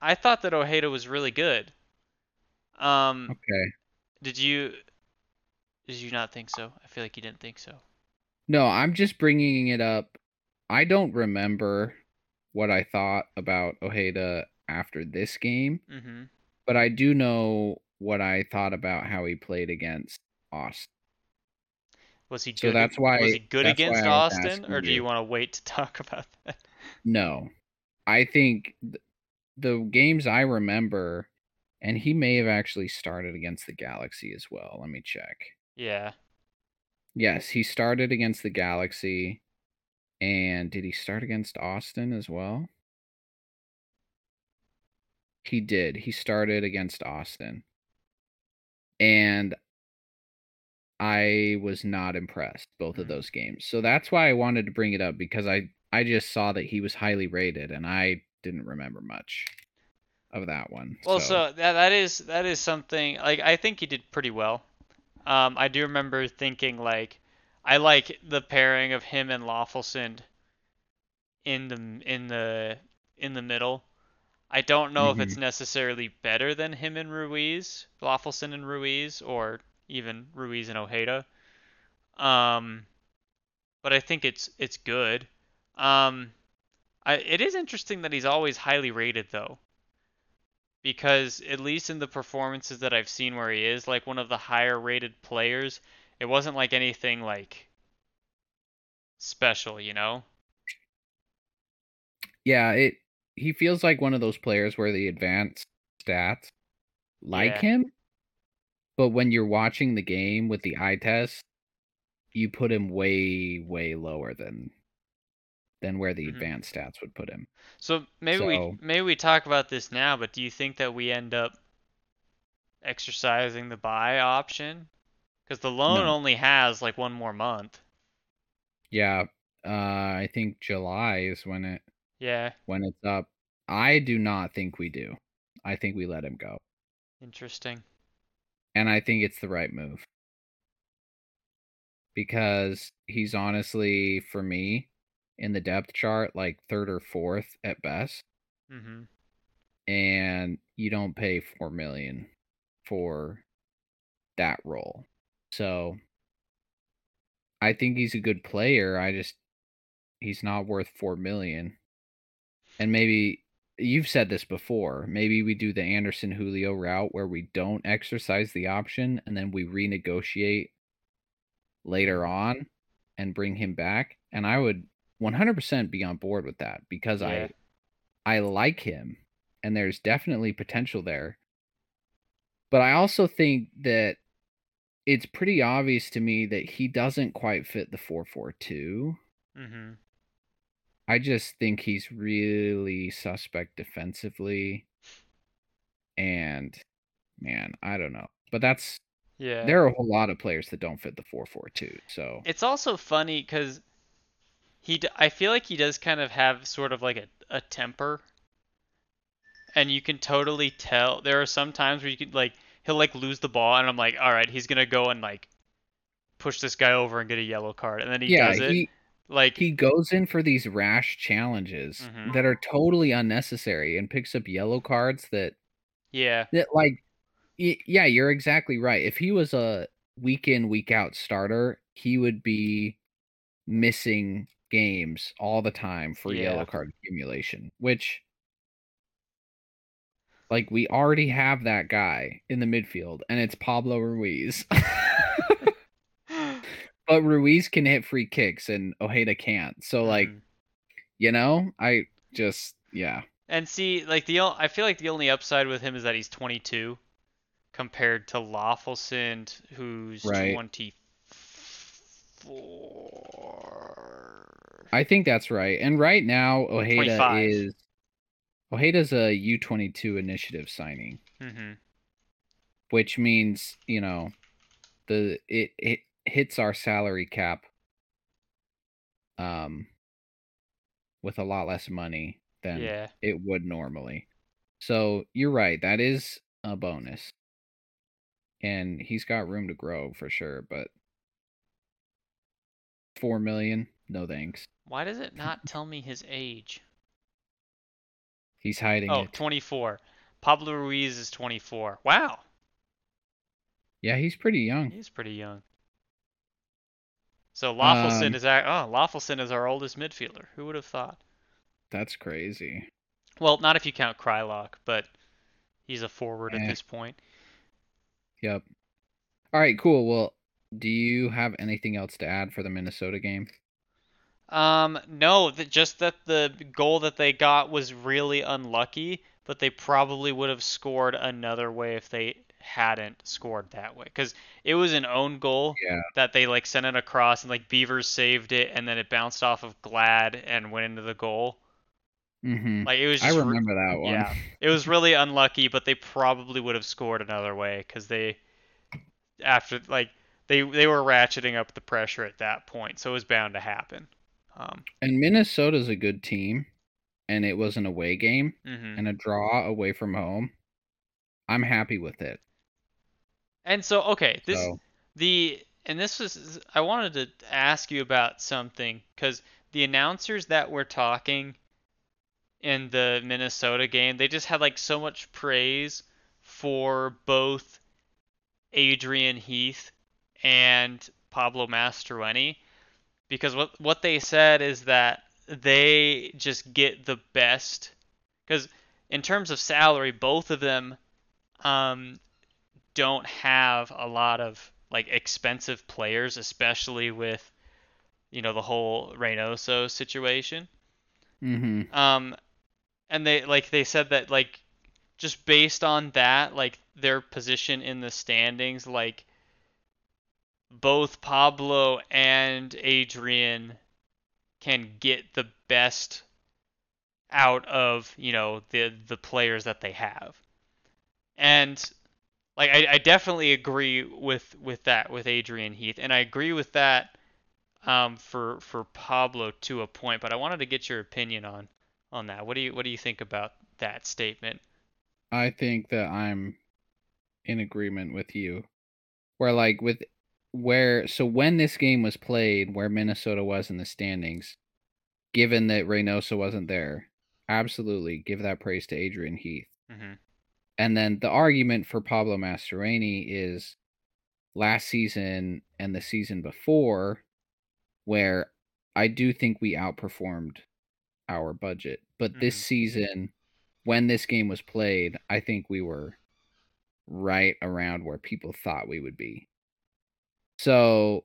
I thought that Ojeda was really good. Um, Okay. Did you did you not think so? I feel like you didn't think so. No, I'm just bringing it up I don't remember what I thought about Ojeda after this game, Mm-hmm. but I do know what I thought about how he played against Austin. Was he good? So that's why was he good against Austin, or do you you. want to wait to talk about that? No. I think th- the games I remember and he may have actually started against the Galaxy as well. Let me check. Yeah. Yes, he started against the Galaxy. And did he start against Austin as well? He did. He started against Austin. And I was not impressed both of Mhm. those games. So that's why I wanted to bring it up because I I just saw that he was highly rated and I didn't remember much of that one. Well, so that that is that is something like I think he did pretty well. Um, I do remember thinking like I like the pairing of him and Löffelsend in the in the in the middle. I don't know if it's necessarily better than him and Ruiz, Löffelsend and Ruiz, or even Ruiz and Ojeda. Um, but I think it's it's good. Um, I, it is interesting that he's always highly rated though, because at least in the performances that I've seen where he is like one of the higher rated players, it wasn't like anything like special, you know? yeah, it he feels like one of those players where the advanced stats like Yeah. him, but when you're watching the game with the eye test, you put him way way lower than than where the Mhm. advanced stats would put him. So maybe we maybe we talk about this now, but do you think that we end up exercising the buy option? Because the loan No. only has like one more month. Yeah, uh, I think July is when it Yeah, when it's up. I do not think we do. I think we let him go, interesting. And I think it's the right move because he's honestly for me in the depth chart like third or fourth at best, Mm-hmm. and you don't pay four million for that role. So I think he's a good player. I just he's not worth four million. And maybe you've said this before. Maybe we do the Anderson Julio route where we don't exercise the option and then we renegotiate later on and bring him back. And I would 100% be on board with that because Yeah. I I like him and there's definitely potential there. But I also think that it's pretty obvious to me that he doesn't quite fit the 442. Mm-hmm. I just think he's really suspect defensively. And man, I don't know. But that's Yeah. there are a whole lot of players that don't fit the 442. So It's also funny because he, d- I feel like he does kind of have sort of like a, a temper, and you can totally tell. There are some times where you could like he'll like lose the ball, and I'm like, all right, he's gonna go and like push this guy over and get a yellow card, and then he yeah, does it. he like he goes in for these rash challenges Mhm. that are totally unnecessary and picks up yellow cards that yeah, that like y- yeah, you're exactly right. If he was a week in week out starter, he would be missing games all the time for Yeah. yellow card accumulation, which like we already have that guy in the midfield and it's Pablo Ruiz. but Ruiz can hit free kicks and Ojeda can't. So like, Mhm. you know, I just yeah. And see, like the I feel like the only upside with him is that he's 22, compared to Löffelsend, who's Right. 24. I think that's right. And right now Ojeda 25. is Ojeda's a U22 initiative signing, Mm-hmm. which means, you know, the it it hits our salary cap um with a lot less money than Yeah. it would normally. So, you're right, that is a bonus. And he's got room to grow for sure, but 4 million, no thanks. Why does it not tell me his age? He's hiding Oh, it. 24. Pablo Ruiz is 24. Wow. Yeah, he's pretty young. He's pretty young. So Löffelsend Um, is our, oh is our oldest midfielder. Who would have thought? That's crazy. Well, not if you count Kreilach, but he's a forward Eh. at this point. Yep. All right, cool. Well, do you have anything else to add for the Minnesota game? Um, no, th- just that the goal that they got was really unlucky, but they probably would have scored another way if they hadn't scored that way. Because it was an own goal Yeah. that they like sent it across and like Beavers saved it and then it bounced off of Glad and went into the goal. Mm-hmm. Like it was I just re- remember that one. yeah. It was really unlucky, but they probably would have scored another way because they, after like they they were ratcheting up the pressure at that point, so it was bound to happen. Um, And Minnesota's a good team, and it was an away game mhm. and a draw away from home. I'm happy with it. And so okay, this So, the and this was I wanted to ask you about something because the announcers that were talking in the Minnesota game, they just had like so much praise for both Adrian Heath and Pablo Mastroeni because what what they said is that they just get the best because in terms of salary, both of them um, don't have a lot of like expensive players, especially with you know the whole Reynoso situation. mhm. Um, and they like they said that like just based on that, like their position in the standings, like both Pablo and Adrian can get the best out of you know the the players that they have, and like I, I definitely agree with with that with Adrian Heath, and I agree with that um, for for Pablo to a point. But I wanted to get your opinion on on that. What do you what do you think about that statement? I think that I'm in agreement with you. Where like with where so when this game was played, where Minnesota was in the standings, given that Reynoso wasn't there, absolutely give that praise to Adrian Heath. hmm And then the argument for Pablo Mastroeni is last season and the season before, where I do think we outperformed our budget. But this Mhm. season, when this game was played, I think we were right around where people thought we would be. So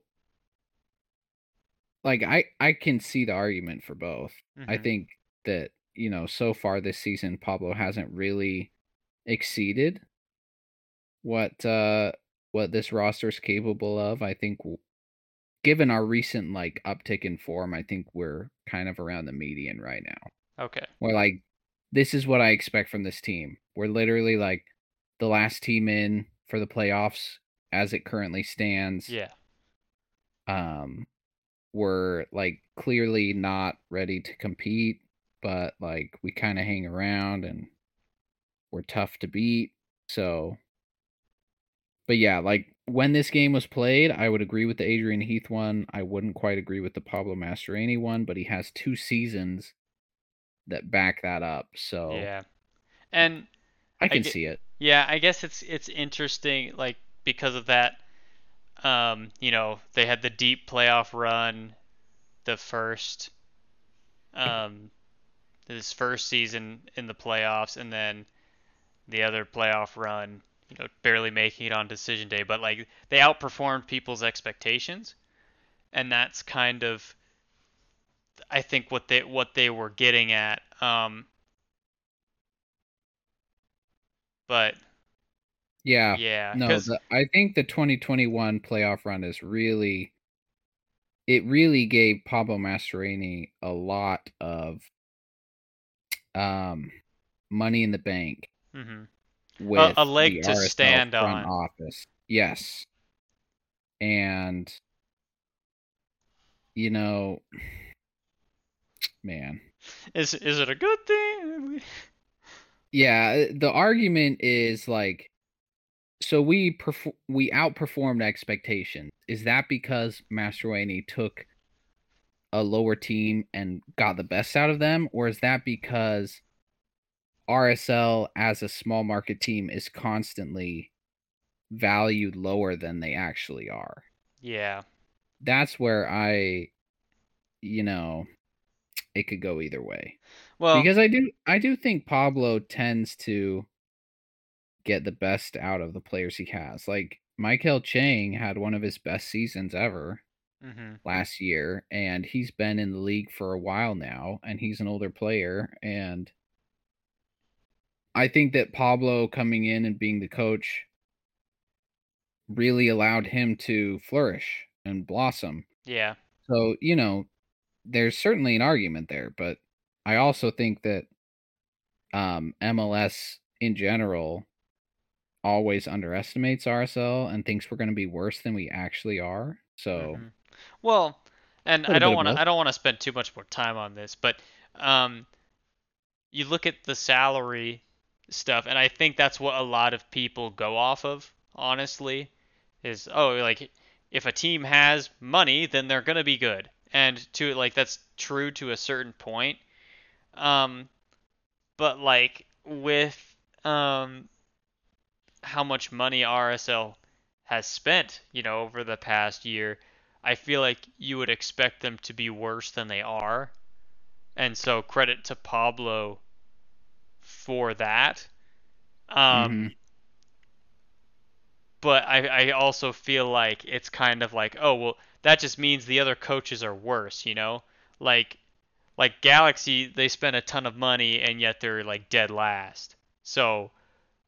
like I I can see the argument for both. I Mhm. think that, you know, so far this season Pablo hasn't really exceeded what uh what this roster is capable of. I think given our recent like uptick in form, I think we're kind of around the median right now. Okay. We're like this is what I expect from this team. We're literally like the last team in for the playoffs as it currently stands. Yeah. Um we're like clearly not ready to compete, but like we kind of hang around and we're tough to beat. So but yeah, like when this game was played, I would agree with the Adrian Heath one. I wouldn't quite agree with the Pablo Mastroeni one, but he has two seasons that back that up. So Yeah. And I can get- see it. Yeah, I guess it's it's interesting, like because of that. Um, you know, they had the deep playoff run, the first, um, this first season in the playoffs, and then the other playoff run, you know, barely making it on decision day. But like they outperformed people's expectations, and that's kind of, I think what they what they were getting at. Um, but Yeah. yeah, No, the, I think the 2021 playoff run is really it really gave Pablo Mastroeni a lot of um money in the bank mhm. with a leg the to RSL stand on. office. Yes. And you know man. Is is it a good thing? Yeah, the argument is like so we perf- we outperformed expectations. Is that because Mastroeni took a lower team and got the best out of them or is that because RSL as a small market team is constantly valued lower than they actually are? Yeah. that's where I, you know, it could go either way. Well, because I do I do think Pablo tends to get the best out of the players he has. Like Maikel Chang had one of his best seasons ever mm-hmm. last year, and he's been in the league for a while now, and he's an older player. And I think that Pablo coming in and being the coach really allowed him to flourish and blossom. yeah, So, you know, there's certainly an argument there, but I also think that um, MLS in general always underestimates RSL and thinks we're going to be worse than we actually are. So, mhm. well, and I don't want to. I don't want to spend too much more time on this, but um, you look at the salary stuff, and I think that's what a lot of people go off of. Honestly, is oh like if a team has money, then they're gonna be good, and to like that's true to a certain point. Um, but like with um how much money RSL has spent, you know, over the past year, I feel like you would expect them to be worse than they are. And so credit to Pablo for that. Um, mhm. but I, I also feel like it's kind of like, oh, well, that just means the other coaches are worse, you know? Like like Galaxy, they spend a ton of money and yet they're like dead last. So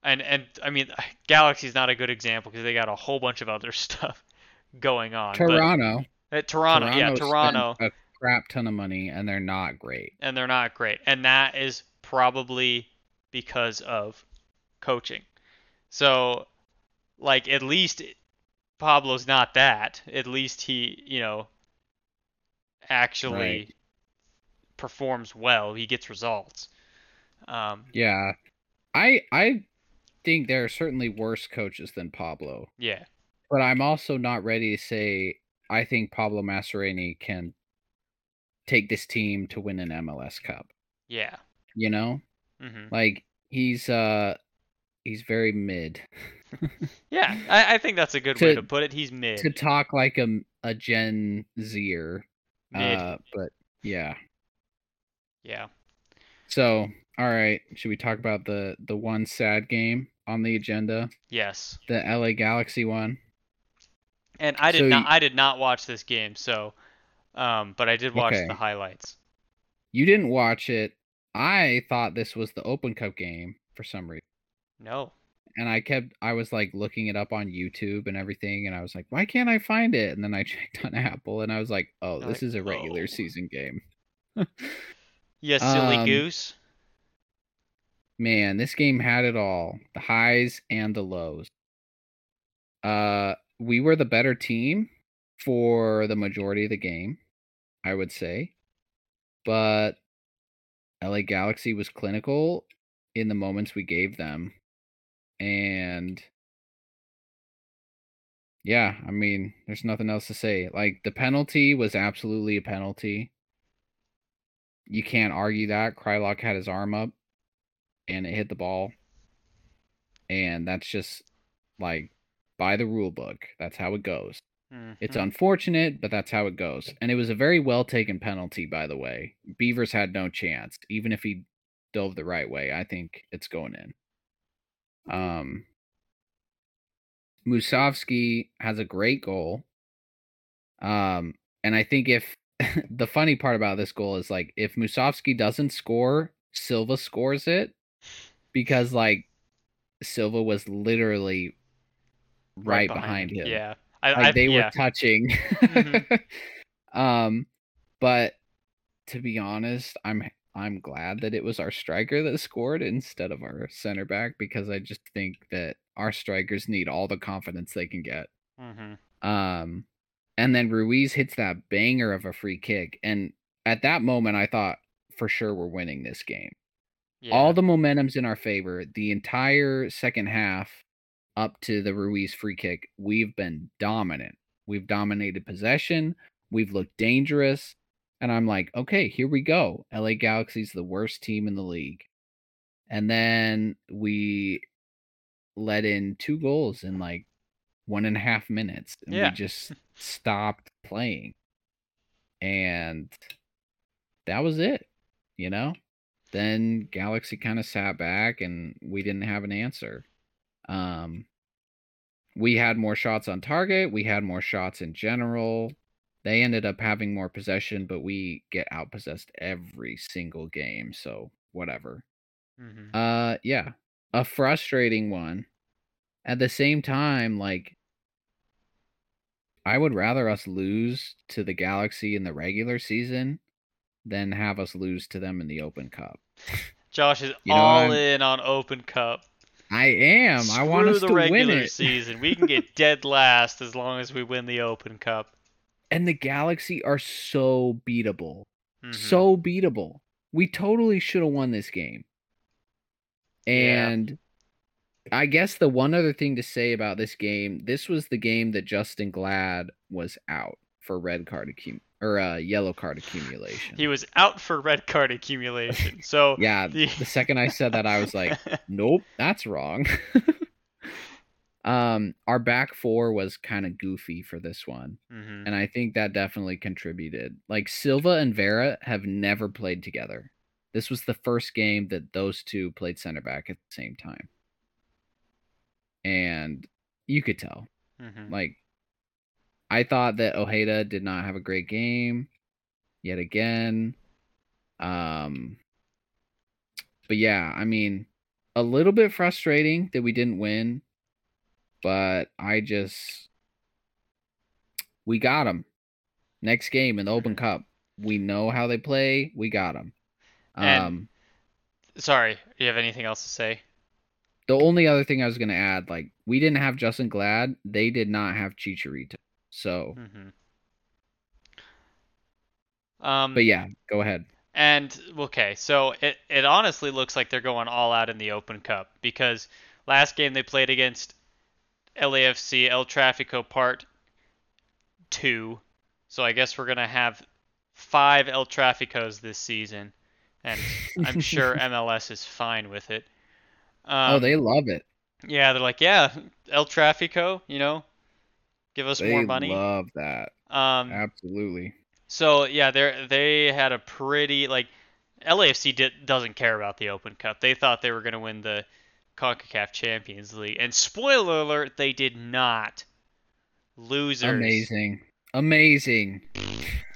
and and I mean Galaxy's not a good example because they got a whole bunch of other stuff going on. Toronto, But uh, Toronto, yeah, Toronto, Toronto, a crap ton of money and they're not great. and they're not great. And that is probably because of coaching. So like at least Pablo's not that. At least he, you know, actually Right. performs well. He gets results. Um, Yeah. I I think there are certainly worse coaches than Pablo, yeah, but I'm also not ready to say I think Pablo Mastroeni can take this team to win an MLS Cup. yeah. You know? Hmm Like he's uh he's very mid. Yeah, I, I think that's a good way To- to put it. He's mid. to talk like a a Gen Zer. mid. Uh but yeah. yeah. So, all right, should we talk about the the one sad game on the agenda? Yes. The LA Galaxy one. And I did So not I did not watch this game, so um but I did watch Okay. the highlights. You didn't watch it. I thought this was the Open Cup game for some reason. No. And I kept I was like looking it up on YouTube and everything and I was like, "Why can't I find it?" And then I checked on Apple and I was like, "Oh, You're this like, is a regular "Oh." season game." You silly Um, goose. Man, this game had it all. The highs and the lows. Uh we were the better team for the majority of the game, I would say. But LA Galaxy was clinical in the moments we gave them. And yeah, I mean, there's nothing else to say. Like the penalty was absolutely a penalty. You can't argue that. Kreilach had his arm up and it hit the ball. And that's just like by the rule book. That's how it goes. It's Mhm. unfortunate, but that's how it goes. And it was a very well taken penalty, by the way. Beavers had no chance. Even if he dove the right way, I think it's going in. Um Musovski has a great goal. Um, and I think if the funny part about this goal is like if Musovski doesn't score, Silva scores it because like Silva was literally right, behind, him. Yeah. I, Like I they yeah. were touching. Mhm. um, but to be honest, I'm I'm glad that it was our striker that scored instead of our center back because I just think that our strikers need all the confidence they can get. Mhm. Um, and then Ruiz hits that banger of a free kick, and at that moment, I thought for sure we're winning this game. Yeah. All the momentum's in our favor. The entire second half, up to the Ruiz free kick, we've been dominant. We've dominated possession. We've looked dangerous. And I'm like, okay, here we go. LA Galaxy's the worst team in the league. And then we let in two goals in like one and a half minutes, and Yeah. we just stopped playing, and that was it. You know. Then Galaxy kind of sat back, and we didn't have an answer. Um, we had more shots on target. We had more shots in general. They ended up having more possession, but we get outpossessed every single game. So whatever. hmm Uh, yeah, a frustrating one. At the same time, like I would rather us lose to the Galaxy in the regular season than have us lose to them in the Open Cup. Josh is You know, all I'm- in on Open Cup. I am. I want us the to win regular it. season. We can get dead last as long as we win the Open Cup. And the Galaxy are so beatable. Mhm. So beatable. We totally should have won this game. Yeah. And I guess the one other thing to say about this game, this was the game that Justin Glad was out for red card accum or uh, yellow card accumulation. he was out for red card accumulation. So yeah, the- the second I said that I was like, nope, that's wrong. um our back four was kind of goofy for this one. Mhm. And I think that definitely contributed. Like Silva and Vera have never played together. This was the first game that those two played center back at the same time. And you could tell. Mhm. Like I thought that Ojeda did not have a great game yet again. Um but yeah, I mean a little bit frustrating that we didn't win, but I just we got them. Next game in the Open Cup. We know how they play. We got them. And- Um Sorry, you have anything else to say? the only other thing I was going to add like we didn't have Justin Glad. They did not have Chicharito. So, hmm Um, but yeah, go ahead. And okay, so it it honestly looks like they're going all out in the Open Cup because last game they played against LAFC El Tráfico Part 2. So I guess we're going to have 5 El Tráficos this season and I'm sure MLS is fine with it. Um, oh, they love it. Yeah, they're like, "Yeah, El Tráfico, you know, give us They more money." love that. um Absolutely. So yeah, they they had a pretty like LAFC did, doesn't care about the Open Cup. They thought they were going to win the CONCACAF Champions League, and spoiler alert, they did not. Losers. Amazing. Amazing.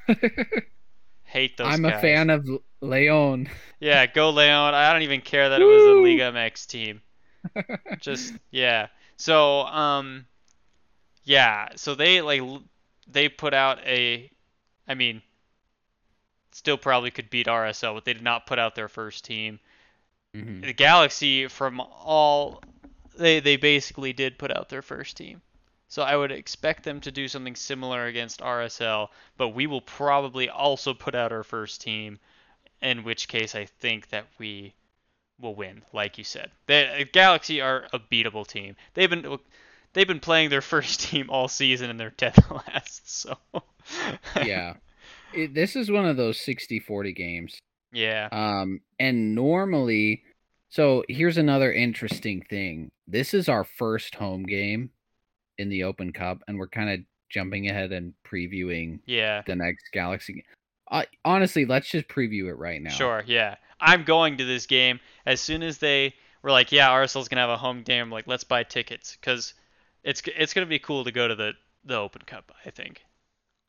Hate those I'm guys. a fan of Leon. Yeah, go Leon. I don't even care that it was a Woo! Liga MX team. Just yeah. So um, yeah. So they like they put out a, I mean, still probably could beat RSL, but they did not put out their first team. Mhm. the Galaxy from all they they basically did put out their first team. So I would expect them to do something similar against RSL, but we will probably also put out our first team, in which case I think that we will win, like you said. The Galaxy are a beatable team. They've been they've been playing their first team all season and they're dead last. So yeah. It, this is one of those 60-40 games. yeah. Um, and normally, so here's another interesting thing. This is our first home game in the Open Cup, and we're kind of jumping ahead and previewing Yeah. the next Galaxy. game. Uh, honestly, let's just preview it right now. Sure, yeah. I'm going to this game as soon as they were like, yeah, RSL's gonna have a home game. Like, let's buy tickets because it's it's gonna be cool to go to the the Open Cup. I think.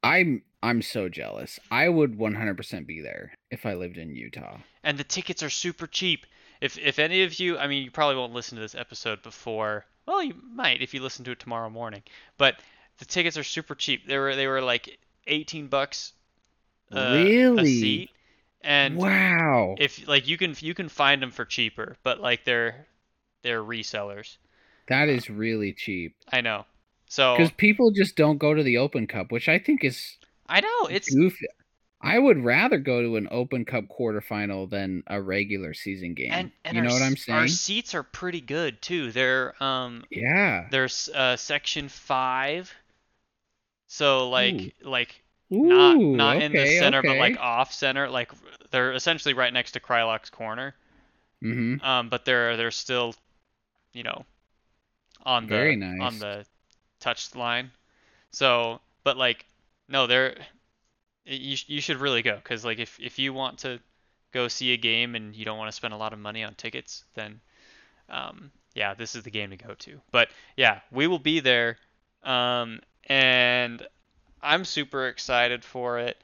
I'm I'm so jealous. I would 100% be there if I lived in Utah. And the tickets are super cheap. If if any of you, I mean, you probably won't listen to this episode before. Well, you might if you listen to it tomorrow morning. But the tickets are super cheap. They were they were like 18 bucks. uh, A Really? seat. And wow. if like you can you can find them for cheaper, but like they're they're resellers. That is really cheap. I know. So Because people just don't go to the Open Cup, which I think is I know it's goofy. I would rather go to an Open Cup quarterfinal than a regular season game. and, and you our, know what I'm s- Our saying? seats are pretty good too. They're um Yeah. they're uh, section five, so like like Ooh, not not in the okay, center, but like off center. Like they're essentially right next to Kreilach's corner. Mhm. Um, but they're they're still, you know, on the Very on the touch line. So, but like, no, they're you you should really go because like if if you want to go see a game and you don't want to spend a lot of money on tickets, then um, yeah, this is the game to go to. But yeah, we will be there, um, and I'm super excited for it.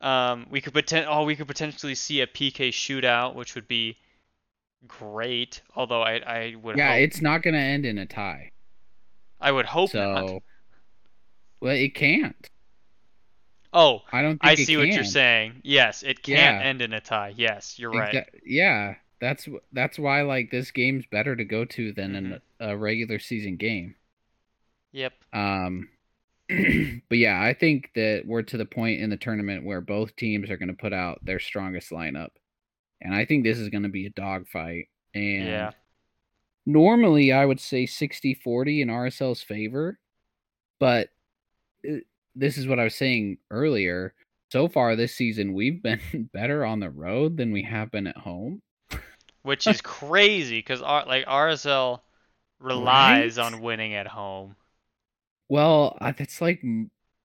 Um, we could poten- oh, we could potentially see a PK shootout, which would be great. Although I I would Yeah, hope, it's not gonna end in a tie. I would hope So, not. well, it can't. Oh, I don't. Think I see what you're saying. Yes, it can't Yeah. end in a tie. Yes, you're right. Exa- yeah, that's that's why like this game's better to go to than Mm-hmm. an, a regular season game. Yep. Um, but yeah, I think that we're to the point in the tournament where both teams are going to put out their strongest lineup, and I think this is going to be a dogfight. And Yeah. normally I would say 60-40 in RSL's favor, but uh, this is what I was saying earlier. So far this season, we've been better on the road than we have been at home. Which is crazy because like RSL relies Right? on winning at home. Well, uh, that's like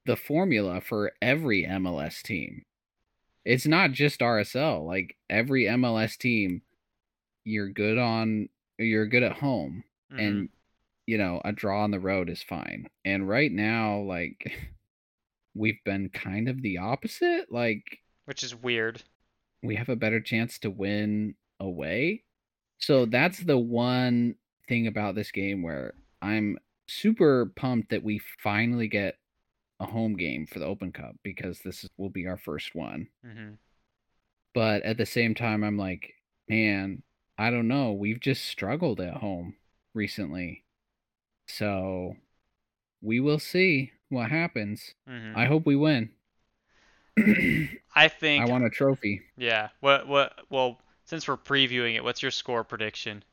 the formula for every MLS team. It's not just RSL. Like every MLS team, you're good on, you're good at home, Mhm. and you know a draw on the road is fine. And right now, like we've been kind of the opposite. Like which is weird. we have a better chance to win away. So that's the one thing about this game where I'm super pumped that we finally get a home game for the Open Cup because this is, will be our first one. hmm But at the same time, I'm like, man, I don't know. We've just struggled at home recently. So we will see what happens. hmm I hope we win. I think I want a trophy. Yeah. What? What? Well, since we're previewing it, what's your score prediction?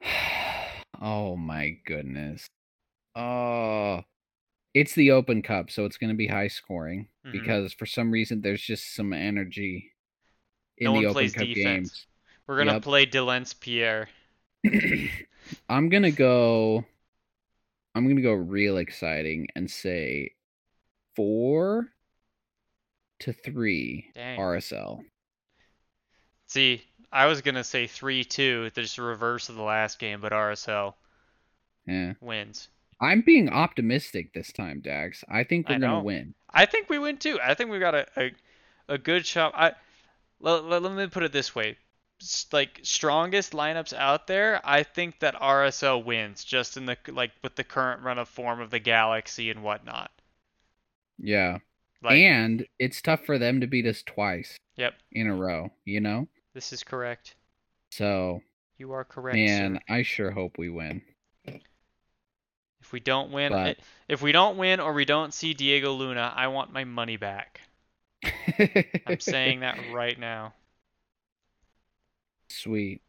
oh my goodness. Oh, it's the Open Cup, so it's going to be high scoring Mhm. because for some reason there's just some energy in No the one Open plays Cup defense. We're gonna Yep. play Delentz Pierre. I'm going to go I'm going to go real exciting and say 4 to 3 Dang. RSL. See, I was gonna say three-two, just the reverse of the last game, but RSL Yeah. wins. I'm being optimistic this time, Dax. I think we're gonna win. I think we win too. I think we got a a, a good shot. I let, let, let me put it this way. Like strongest lineups out there, I think that RSL wins just in the like with the current run of form of the Galaxy and whatnot. Yeah. Like and it's tough for them to beat us twice yep, in a row, you know? this is correct. So, You are correct, And. I sure hope we win. If we don't win, But- if we don't win or we don't see Diego Luna, I want my money back. I'm saying that right now. Sweet.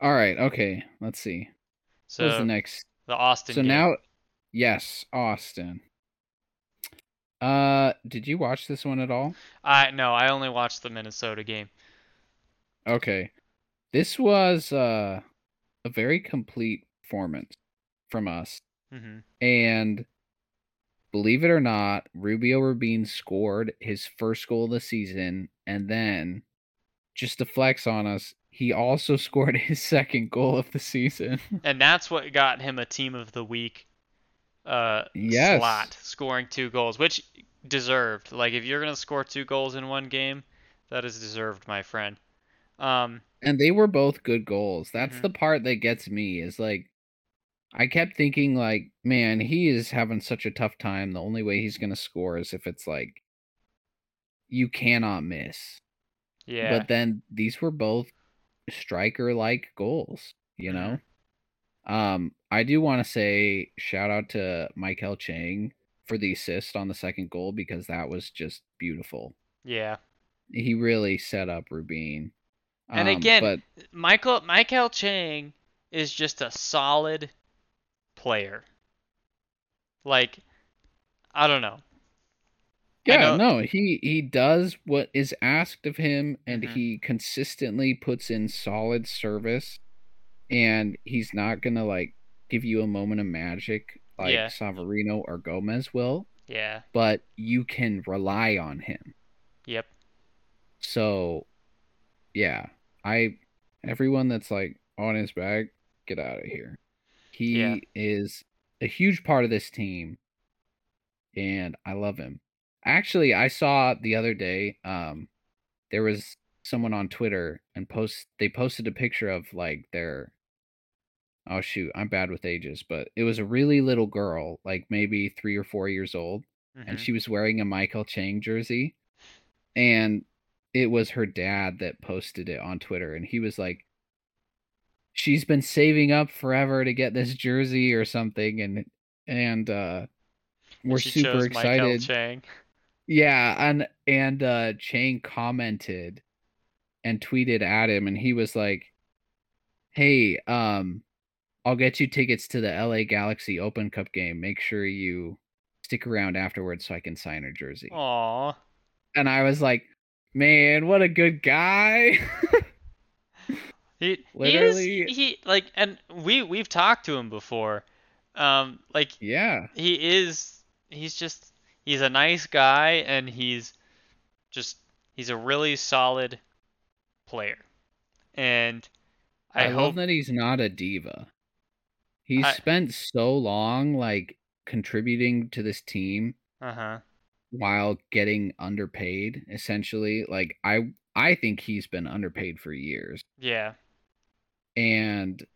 All right, okay. Let's see. So What's the next? the Austin So game. now yes, Austin. Uh, did you watch this one at all? I no, I only watched the Minnesota game. Okay. This was uh a very complete performance from us. Hmm And believe it or not, Rubio Rubin scored his first goal of the season. And then, just to flex on us, he also scored his second goal of the season. And that's what got him a team of the week uh Yes. slot, scoring two goals, which deserved. Like if you're gonna score two goals in one game, that is deserved, my friend. Um, and they were both good goals. That's Mhm. the part that gets me is like, I kept thinking, like, man, he is having such a tough time. The only way he's going to score is if it's like, you cannot miss. yeah, But then these were both striker like goals, you know? Um, I do want to say shout out to Maikel Chang for the assist on the second goal because that was just beautiful. yeah. He really set up Rubin. And Um, again, but Maikel Maikel Chang is just a solid player. Like, I don't know. Yeah, know- no, he he does what is asked of him, and Mhm. he consistently puts in solid service, and he's not gonna like give you a moment of magic like Yeah. Savarino or Gomez will, Yeah. but you can rely on him. Yep. So, yeah, I everyone that's like on his back, get out of here. He Yeah. is a huge part of this team, and I love him. Actually, I saw the other day, um, there was someone on Twitter and post they posted a picture of like their oh shoot, I'm bad with ages, but it was a really little girl, like maybe three or four years old, and Mhm. she was wearing a Maikel Chang jersey. And it was her dad that posted it on Twitter, and he was like, She's been saving up forever to get this jersey or something, and and uh we're she super excited. Chang. Yeah, and and uh Chang commented and tweeted at him and he was like, "Hey, um I'll get you tickets to the LA Galaxy Open Cup game. Make sure you stick around afterwards so I can sign her jersey." Aw. And I was like, "Man, what a good guy." He Literally- he is he like and we we've talked to him before. Um like yeah. he is he's just he's a nice guy and he's just he's a really solid player. And I, I, hope love that he's not a diva. He's I- spent so long like contributing to this team uh-huh. while getting underpaid essentially. Like I I think he's been underpaid for years. Yeah. And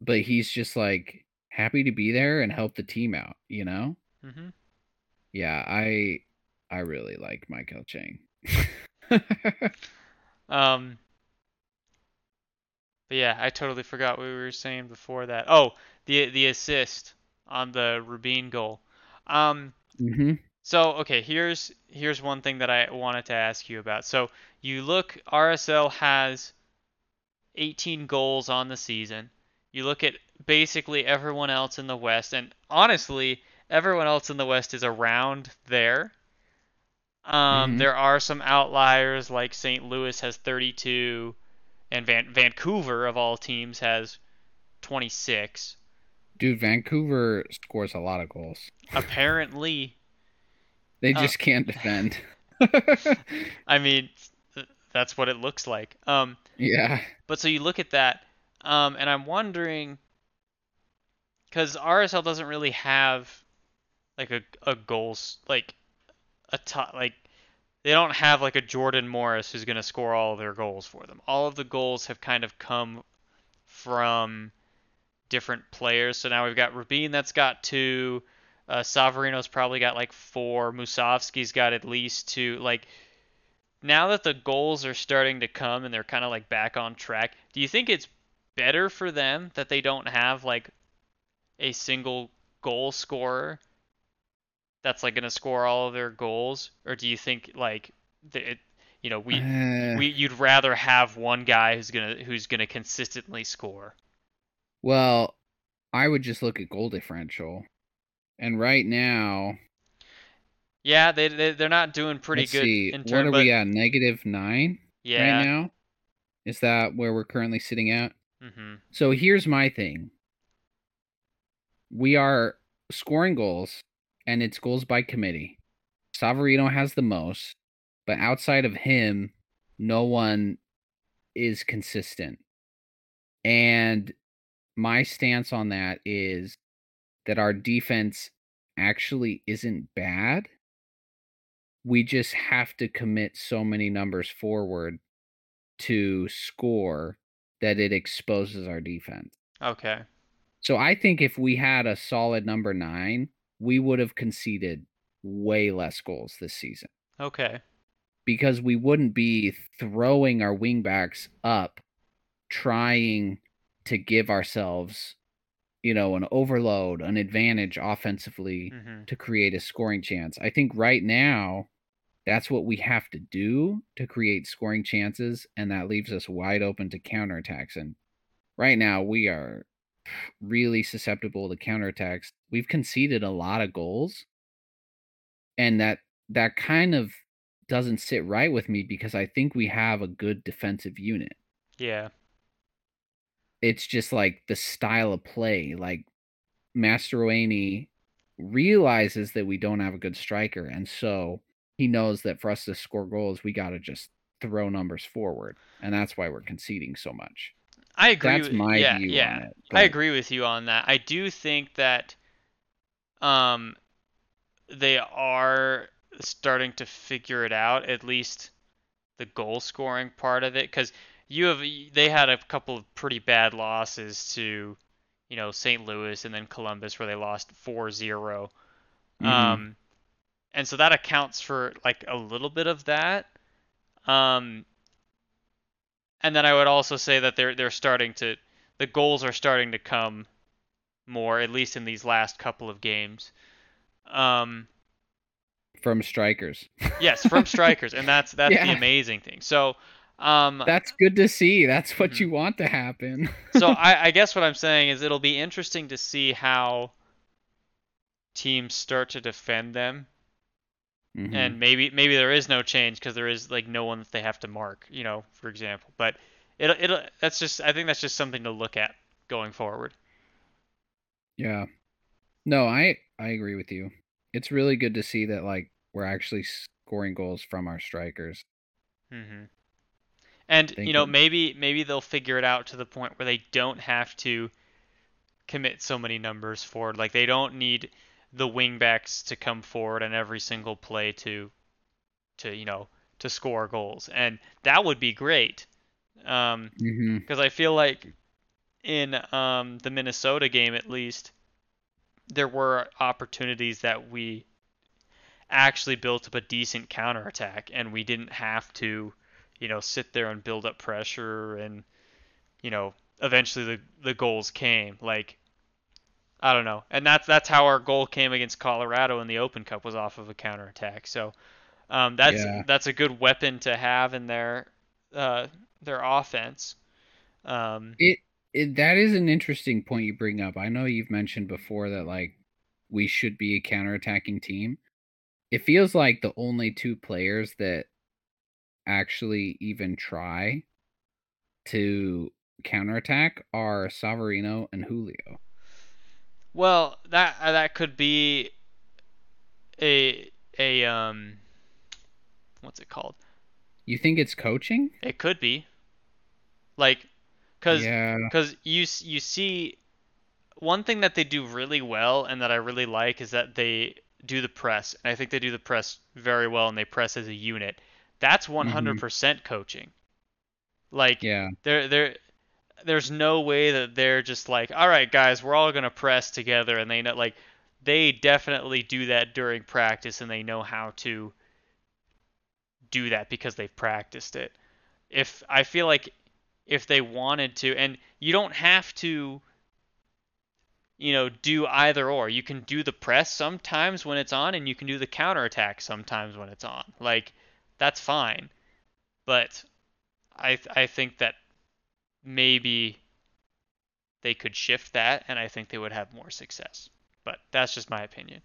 but he's just like happy to be there and help the team out, you know? Mhm. Yeah, I I really like Maikel Chang. Um But yeah, I totally forgot what we were saying before that. Oh, the the assist on the Rubin goal. Um hmm So okay, here's here's one thing that I wanted to ask you about. So you look, RSL has 18 goals on the season. You look at basically everyone else in the West, and honestly, everyone else in the West is around there. Um, Mhm. there are some outliers like St. Louis has 32, and Van- Vancouver of all teams has 26. Dude, Vancouver scores a lot of goals. Apparently, They Uh, just can't defend. I mean, that's what it looks like. Um, yeah. But so you look at that, um, and I'm wondering, because RSL doesn't really have like a a goals like a top like they don't have like a Jordan Morris who's gonna score all of their goals for them. All of the goals have kind of come from different players. So now we've got Rubin that's got two. Uh, Savarino's probably got like four. Musovski's got at least two. Like now that the goals are starting to come and they're kind of like back on track, do you think it's better for them that they don't have like a single goal scorer that's like gonna score all of their goals, or do you think like the, it, you know we Uh, we you'd rather have one guy who's gonna who's gonna consistently score? well, I would just look at goal differential. And right now, Yeah, they, they they're not doing pretty let's good see, in what are but we at? Negative nine yeah. right now? Is that where we're currently sitting at? hmm So here's my thing. We are scoring goals, and it's goals by committee. Savarino has the most, but outside of him, no one is consistent. And my stance on that is that our defense actually isn't bad. We just have to commit so many numbers forward to score that it exposes our defense. Okay. So I think if we had a solid number nine, we would have conceded way less goals this season Okay. because we wouldn't be throwing our wingbacks up, trying to give ourselves, you know, an overload, an advantage offensively hmm to create a scoring chance. I think right now that's what we have to do to create scoring chances, and that leaves us wide open to counterattacks. And right now we are really susceptible to counterattacks. We've conceded a lot of goals, and that that kind of doesn't sit right with me because I think we have a good defensive unit. Yeah. It's just like the style of play. Like Master Mastroeni realizes that we don't have a good striker, and so he knows that for us to score goals, we got to just throw numbers forward, and that's why we're conceding so much. I agree. That's with, my yeah, view yeah. on it. I agree with you on that. I do think that um they are starting to figure it out, at least the goal scoring part of it cuz you have they had a couple of pretty bad losses to you know St. Louis and then Columbus where they lost 4-0. Mhm. Um and so that accounts for like a little bit of that. Um and then I would also say that they're they're starting to the goals are starting to come more, at least in these last couple of games. Um, from strikers. yes, from strikers, and that's that's the amazing thing. So, um, That's good to see. That's what Mhm. you want to happen. so I, I guess what I'm saying is it'll be interesting to see how teams start to defend them, Mhm. and maybe maybe there is no change because there is like no one that they have to mark, you know, for example. But it'll it'll that's just I think that's just something to look at going forward. Yeah. No, I I agree with you. It's really good to see that like we're actually scoring goals from our strikers. hmm And Thank you know, you. maybe maybe they'll figure it out to the point where they don't have to commit so many numbers forward. Like they don't need the wingbacks to come forward on every single play to to you know to score goals, and that would be great. Um, because I feel like in um, the Minnesota game at least there were opportunities that we actually built up a decent counterattack and we didn't have to you know sit there and build up pressure and you know eventually the the goals came like I don't know and that's that's how our goal came against Colorado in the Open Cup was off of a counterattack so um, that's Yeah. that's a good weapon to have in their uh, their offense um, It, it that is an interesting point you bring up. I know you've mentioned before that like we should be a counterattacking team. It feels like the only two players that actually even try to counterattack are Savarino and Julio. Well, that uh, that could be a a um what's it called? You think it's coaching? It could be like cuz yeah. cuz you you see one thing that they do really well and that I really like is that they do the press. And I think they do the press very well and they press as a unit. That's 100% mm-hmm. coaching. Like Yeah. there there there's no way that they're just like all right guys we're all going to press together and they know like they definitely do that during practice and they know how to do that because they've practiced it if i feel like if they wanted to and you don't have to you know do either or you can do the press sometimes when it's on and you can do the counterattack sometimes when it's on like that's fine but i i think that maybe they could shift that and I think they would have more success. But that's just my opinion.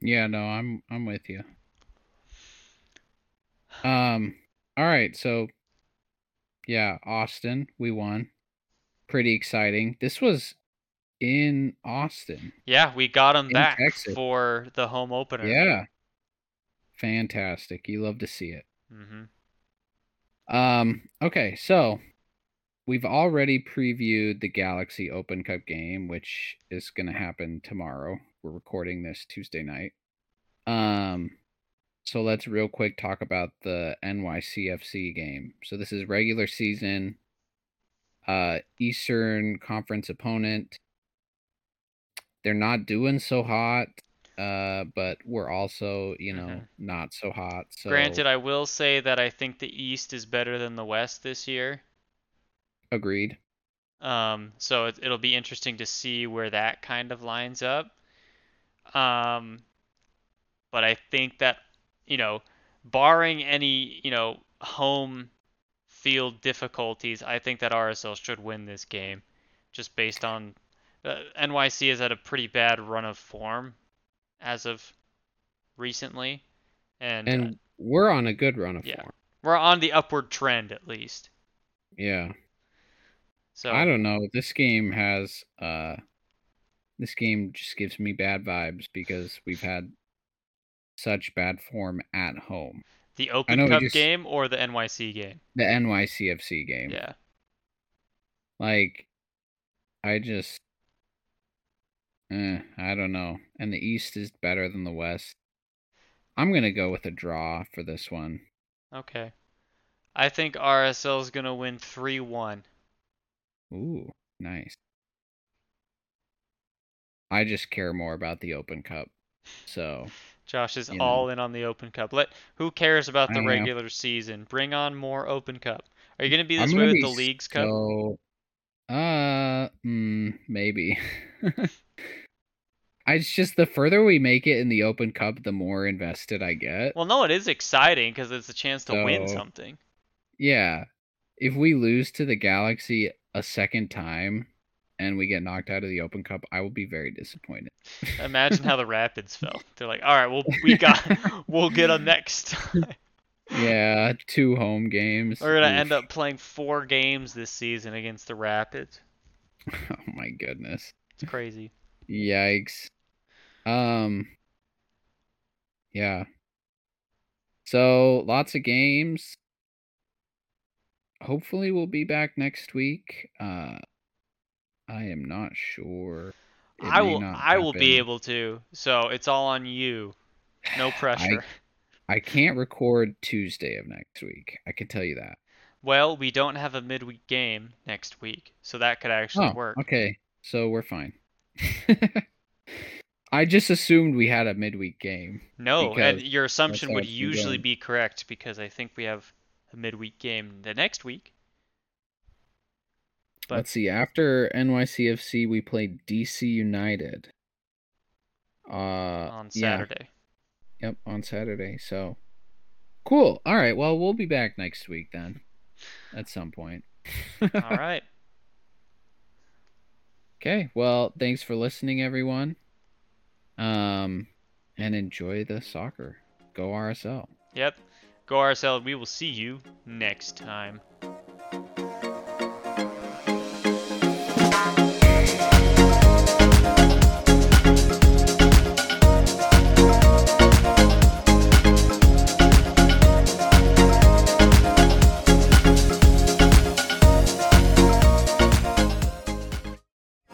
Yeah, no, I'm I'm with you. Um all right, so yeah, Austin, we won. Pretty exciting. This was in Austin. Yeah, we got In back Texas. for the home opener. Yeah. Fantastic. You love to see it. hmm Um okay, so we've already previewed the Galaxy Open Cup game, which is going to happen tomorrow. We're recording this Tuesday night. Um so let's real quick talk about the NYCFC game. So this is regular season uh Eastern Conference opponent. They're not doing so hot, uh but we're also, you know, Mhm. not so hot. So Granted, I will say that I think the East is better than the West this year. agreed. Um, so it, it'll be interesting to see where that kind of lines up. Um, but I think that, you know, barring any, you know, home field difficulties, I think that RSL should win this game just based on uh, NYC is at a pretty bad run of form as of recently. And, uh, And we're on a good run of yeah. form. we're on the upward trend at least. Yeah. So I don't know. This game has uh this game just gives me bad vibes because we've had such bad form at home. the Open Cup just- game or the NYC game. The NYCFC game. Yeah. Like I just eh, I don't know. And the East is better than the West. I'm gonna go with a draw for this one. Okay. I think RSL is gonna win three one. Ooh, nice. I just care more about the Open Cup. So Josh is You know. all in on the Open Cup. Let who cares about the know. regular season? Bring on more Open Cup. Are you gonna be I'm this way with the Leagues Cup? So, uh, mm, maybe. I, it's just the further we make it in the Open Cup, the more invested I get. Well, no, it is exciting because it's a chance to win something. Yeah. If we lose to the Galaxy a second time and we get knocked out of the Open Cup, I will be very disappointed. Imagine how the Rapids felt. They're like, all right, well, we got, we'll get them next time. yeah, two home games. We're gonna Oof. end up playing four games this season against the Rapids. Oh my goodness. It's crazy. Yikes. Um Yeah. So lots of games. Hopefully we'll be back next week. Uh I am not sure. It I will, I will be able to. So it's all on you. No pressure. I can't record Tuesday of next week. I can tell you that. Well, we don't have a midweek game next week, so that could actually oh, work. okay. So we're fine. I just assumed we had a midweek game. No, and your assumption would usually be correct because I think we have a midweek game the next week. But- Let's see. After NYCFC, we played DC United. Uh, on yeah, Saturday. yep, on Saturday. So cool. All right. Well, we'll be back next week then, at some point. All right. Okay. Well, thanks for listening, everyone. Um, and enjoy the soccer. Go RSL. Yep. Go RSL. We will see you next time.